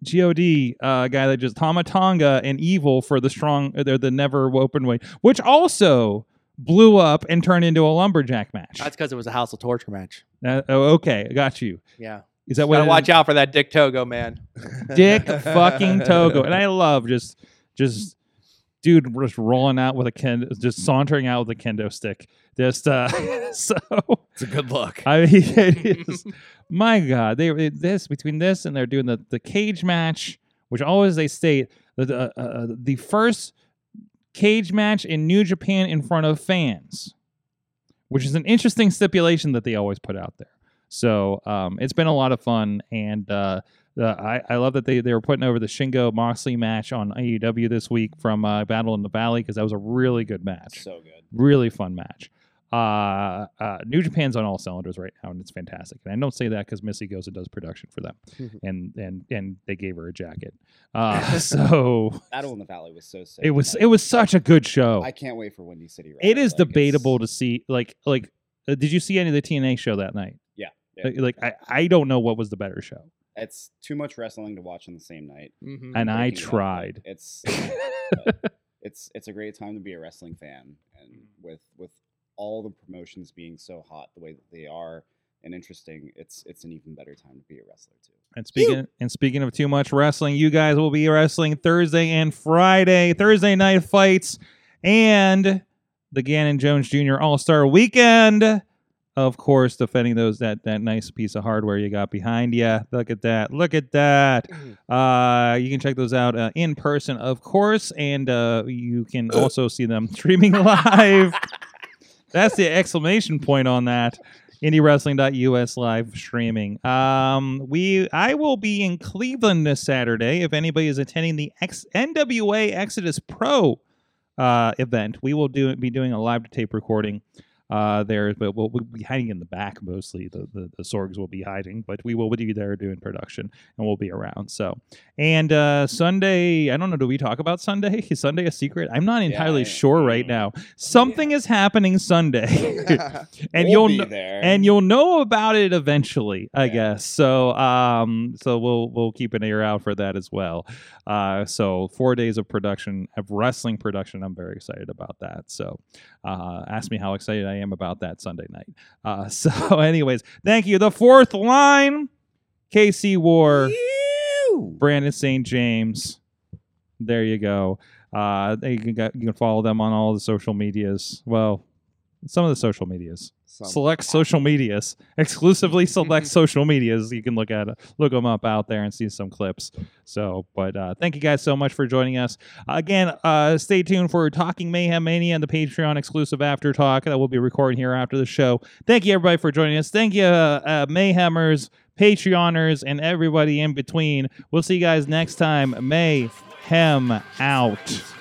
God uh, guy that just Tama Tonga and Evil for the strong they're the never open weight, which also blew up and turned into a lumberjack match. That's because it was a House of Torture match. Uh, oh, okay, got you. Yeah, Is that what? gotta watch is? out for that Dick Togo man. Dick fucking Togo, and I love just just dude just rolling out with a ken, just sauntering out with a kendo stick. Just uh, so It's a good look. I mean, it is. My God, they it- this between this and they're doing the the cage match, which always they state that the uh, uh, the first cage match in New Japan in front of fans, which is an interesting stipulation that they always put out there. So um, it's been a lot of fun, and uh, uh, I, I love that they, they were putting over the Shingo Moxley match on AEW this week from uh, Battle in the Valley because that was a really good match So good. really fun match. Uh, uh, New Japan's on all cylinders right now, and it's fantastic. And I don't say that because Missy goes and does production for them, and and and they gave her a jacket. Uh, so Battle in the Valley was so sick. it was it was such a good show. I can't wait for Windy City. It is like, debatable it's- to see like like. Uh, did you see any of the TNA show that night? Yeah, yeah. Like, like I, I don't know what was the better show, It's too much wrestling to watch on the same night. Mhm. and I breaking it up, tried. It's it's it's a great time to be a wrestling fan, and with with all the promotions being so hot the way that they are and interesting, it's it's an even better time to be a wrestler too. And speaking and speaking of too much wrestling, you guys will be wrestling Thursday and Friday, Thursday night fights, and the Gannon Jones Jr. All Star Weekend. Of course, defending those that that nice piece of hardware you got behind you. Look at that! Look at that! Uh, you can check those out uh, in person, of course, and uh, you can also see them streaming live. That's the exclamation point on that. IndyWrestling.us live streaming. Um, we I will be in Cleveland this Saturday. If anybody is attending the X, NWA Exodus Pro uh, event, we will do be doing a live to tape recording uh, there, but we'll, we'll be hiding in the back mostly. The, the the Sorgs will be hiding, but we will be there doing production and we'll be around. So and uh, Sunday, I don't know. Do we talk about Sunday? Is Sunday a secret? I'm not entirely I- sure right now. Something is happening Sunday, and We'll you'll be kn- there. and you'll know about it eventually, I Yeah. guess. So um, so we'll we'll keep an ear out for that as well. Uh, so four days of production of wrestling production. I'm very excited about that. So uh, ask me how excited I am about that Sunday night. Uh, so anyways, thank you. The fourth line, KC Warr. Brandon St. James. There you go. Uh, you can you can follow them on all the social medias. Well, some of the social medias, Some. select social medias, exclusively select social medias. You can look at look them up out there and see some clips. So, but uh, thank you guys so much for joining us again. Uh, stay tuned for Talking Mayhem Mania and the Patreon exclusive after talk that we'll be recording here after the show. Thank you everybody for joining us. Thank you, uh, uh, Mayhemers. Patreoners and everybody in between. We'll see you guys next time. Mayhem out.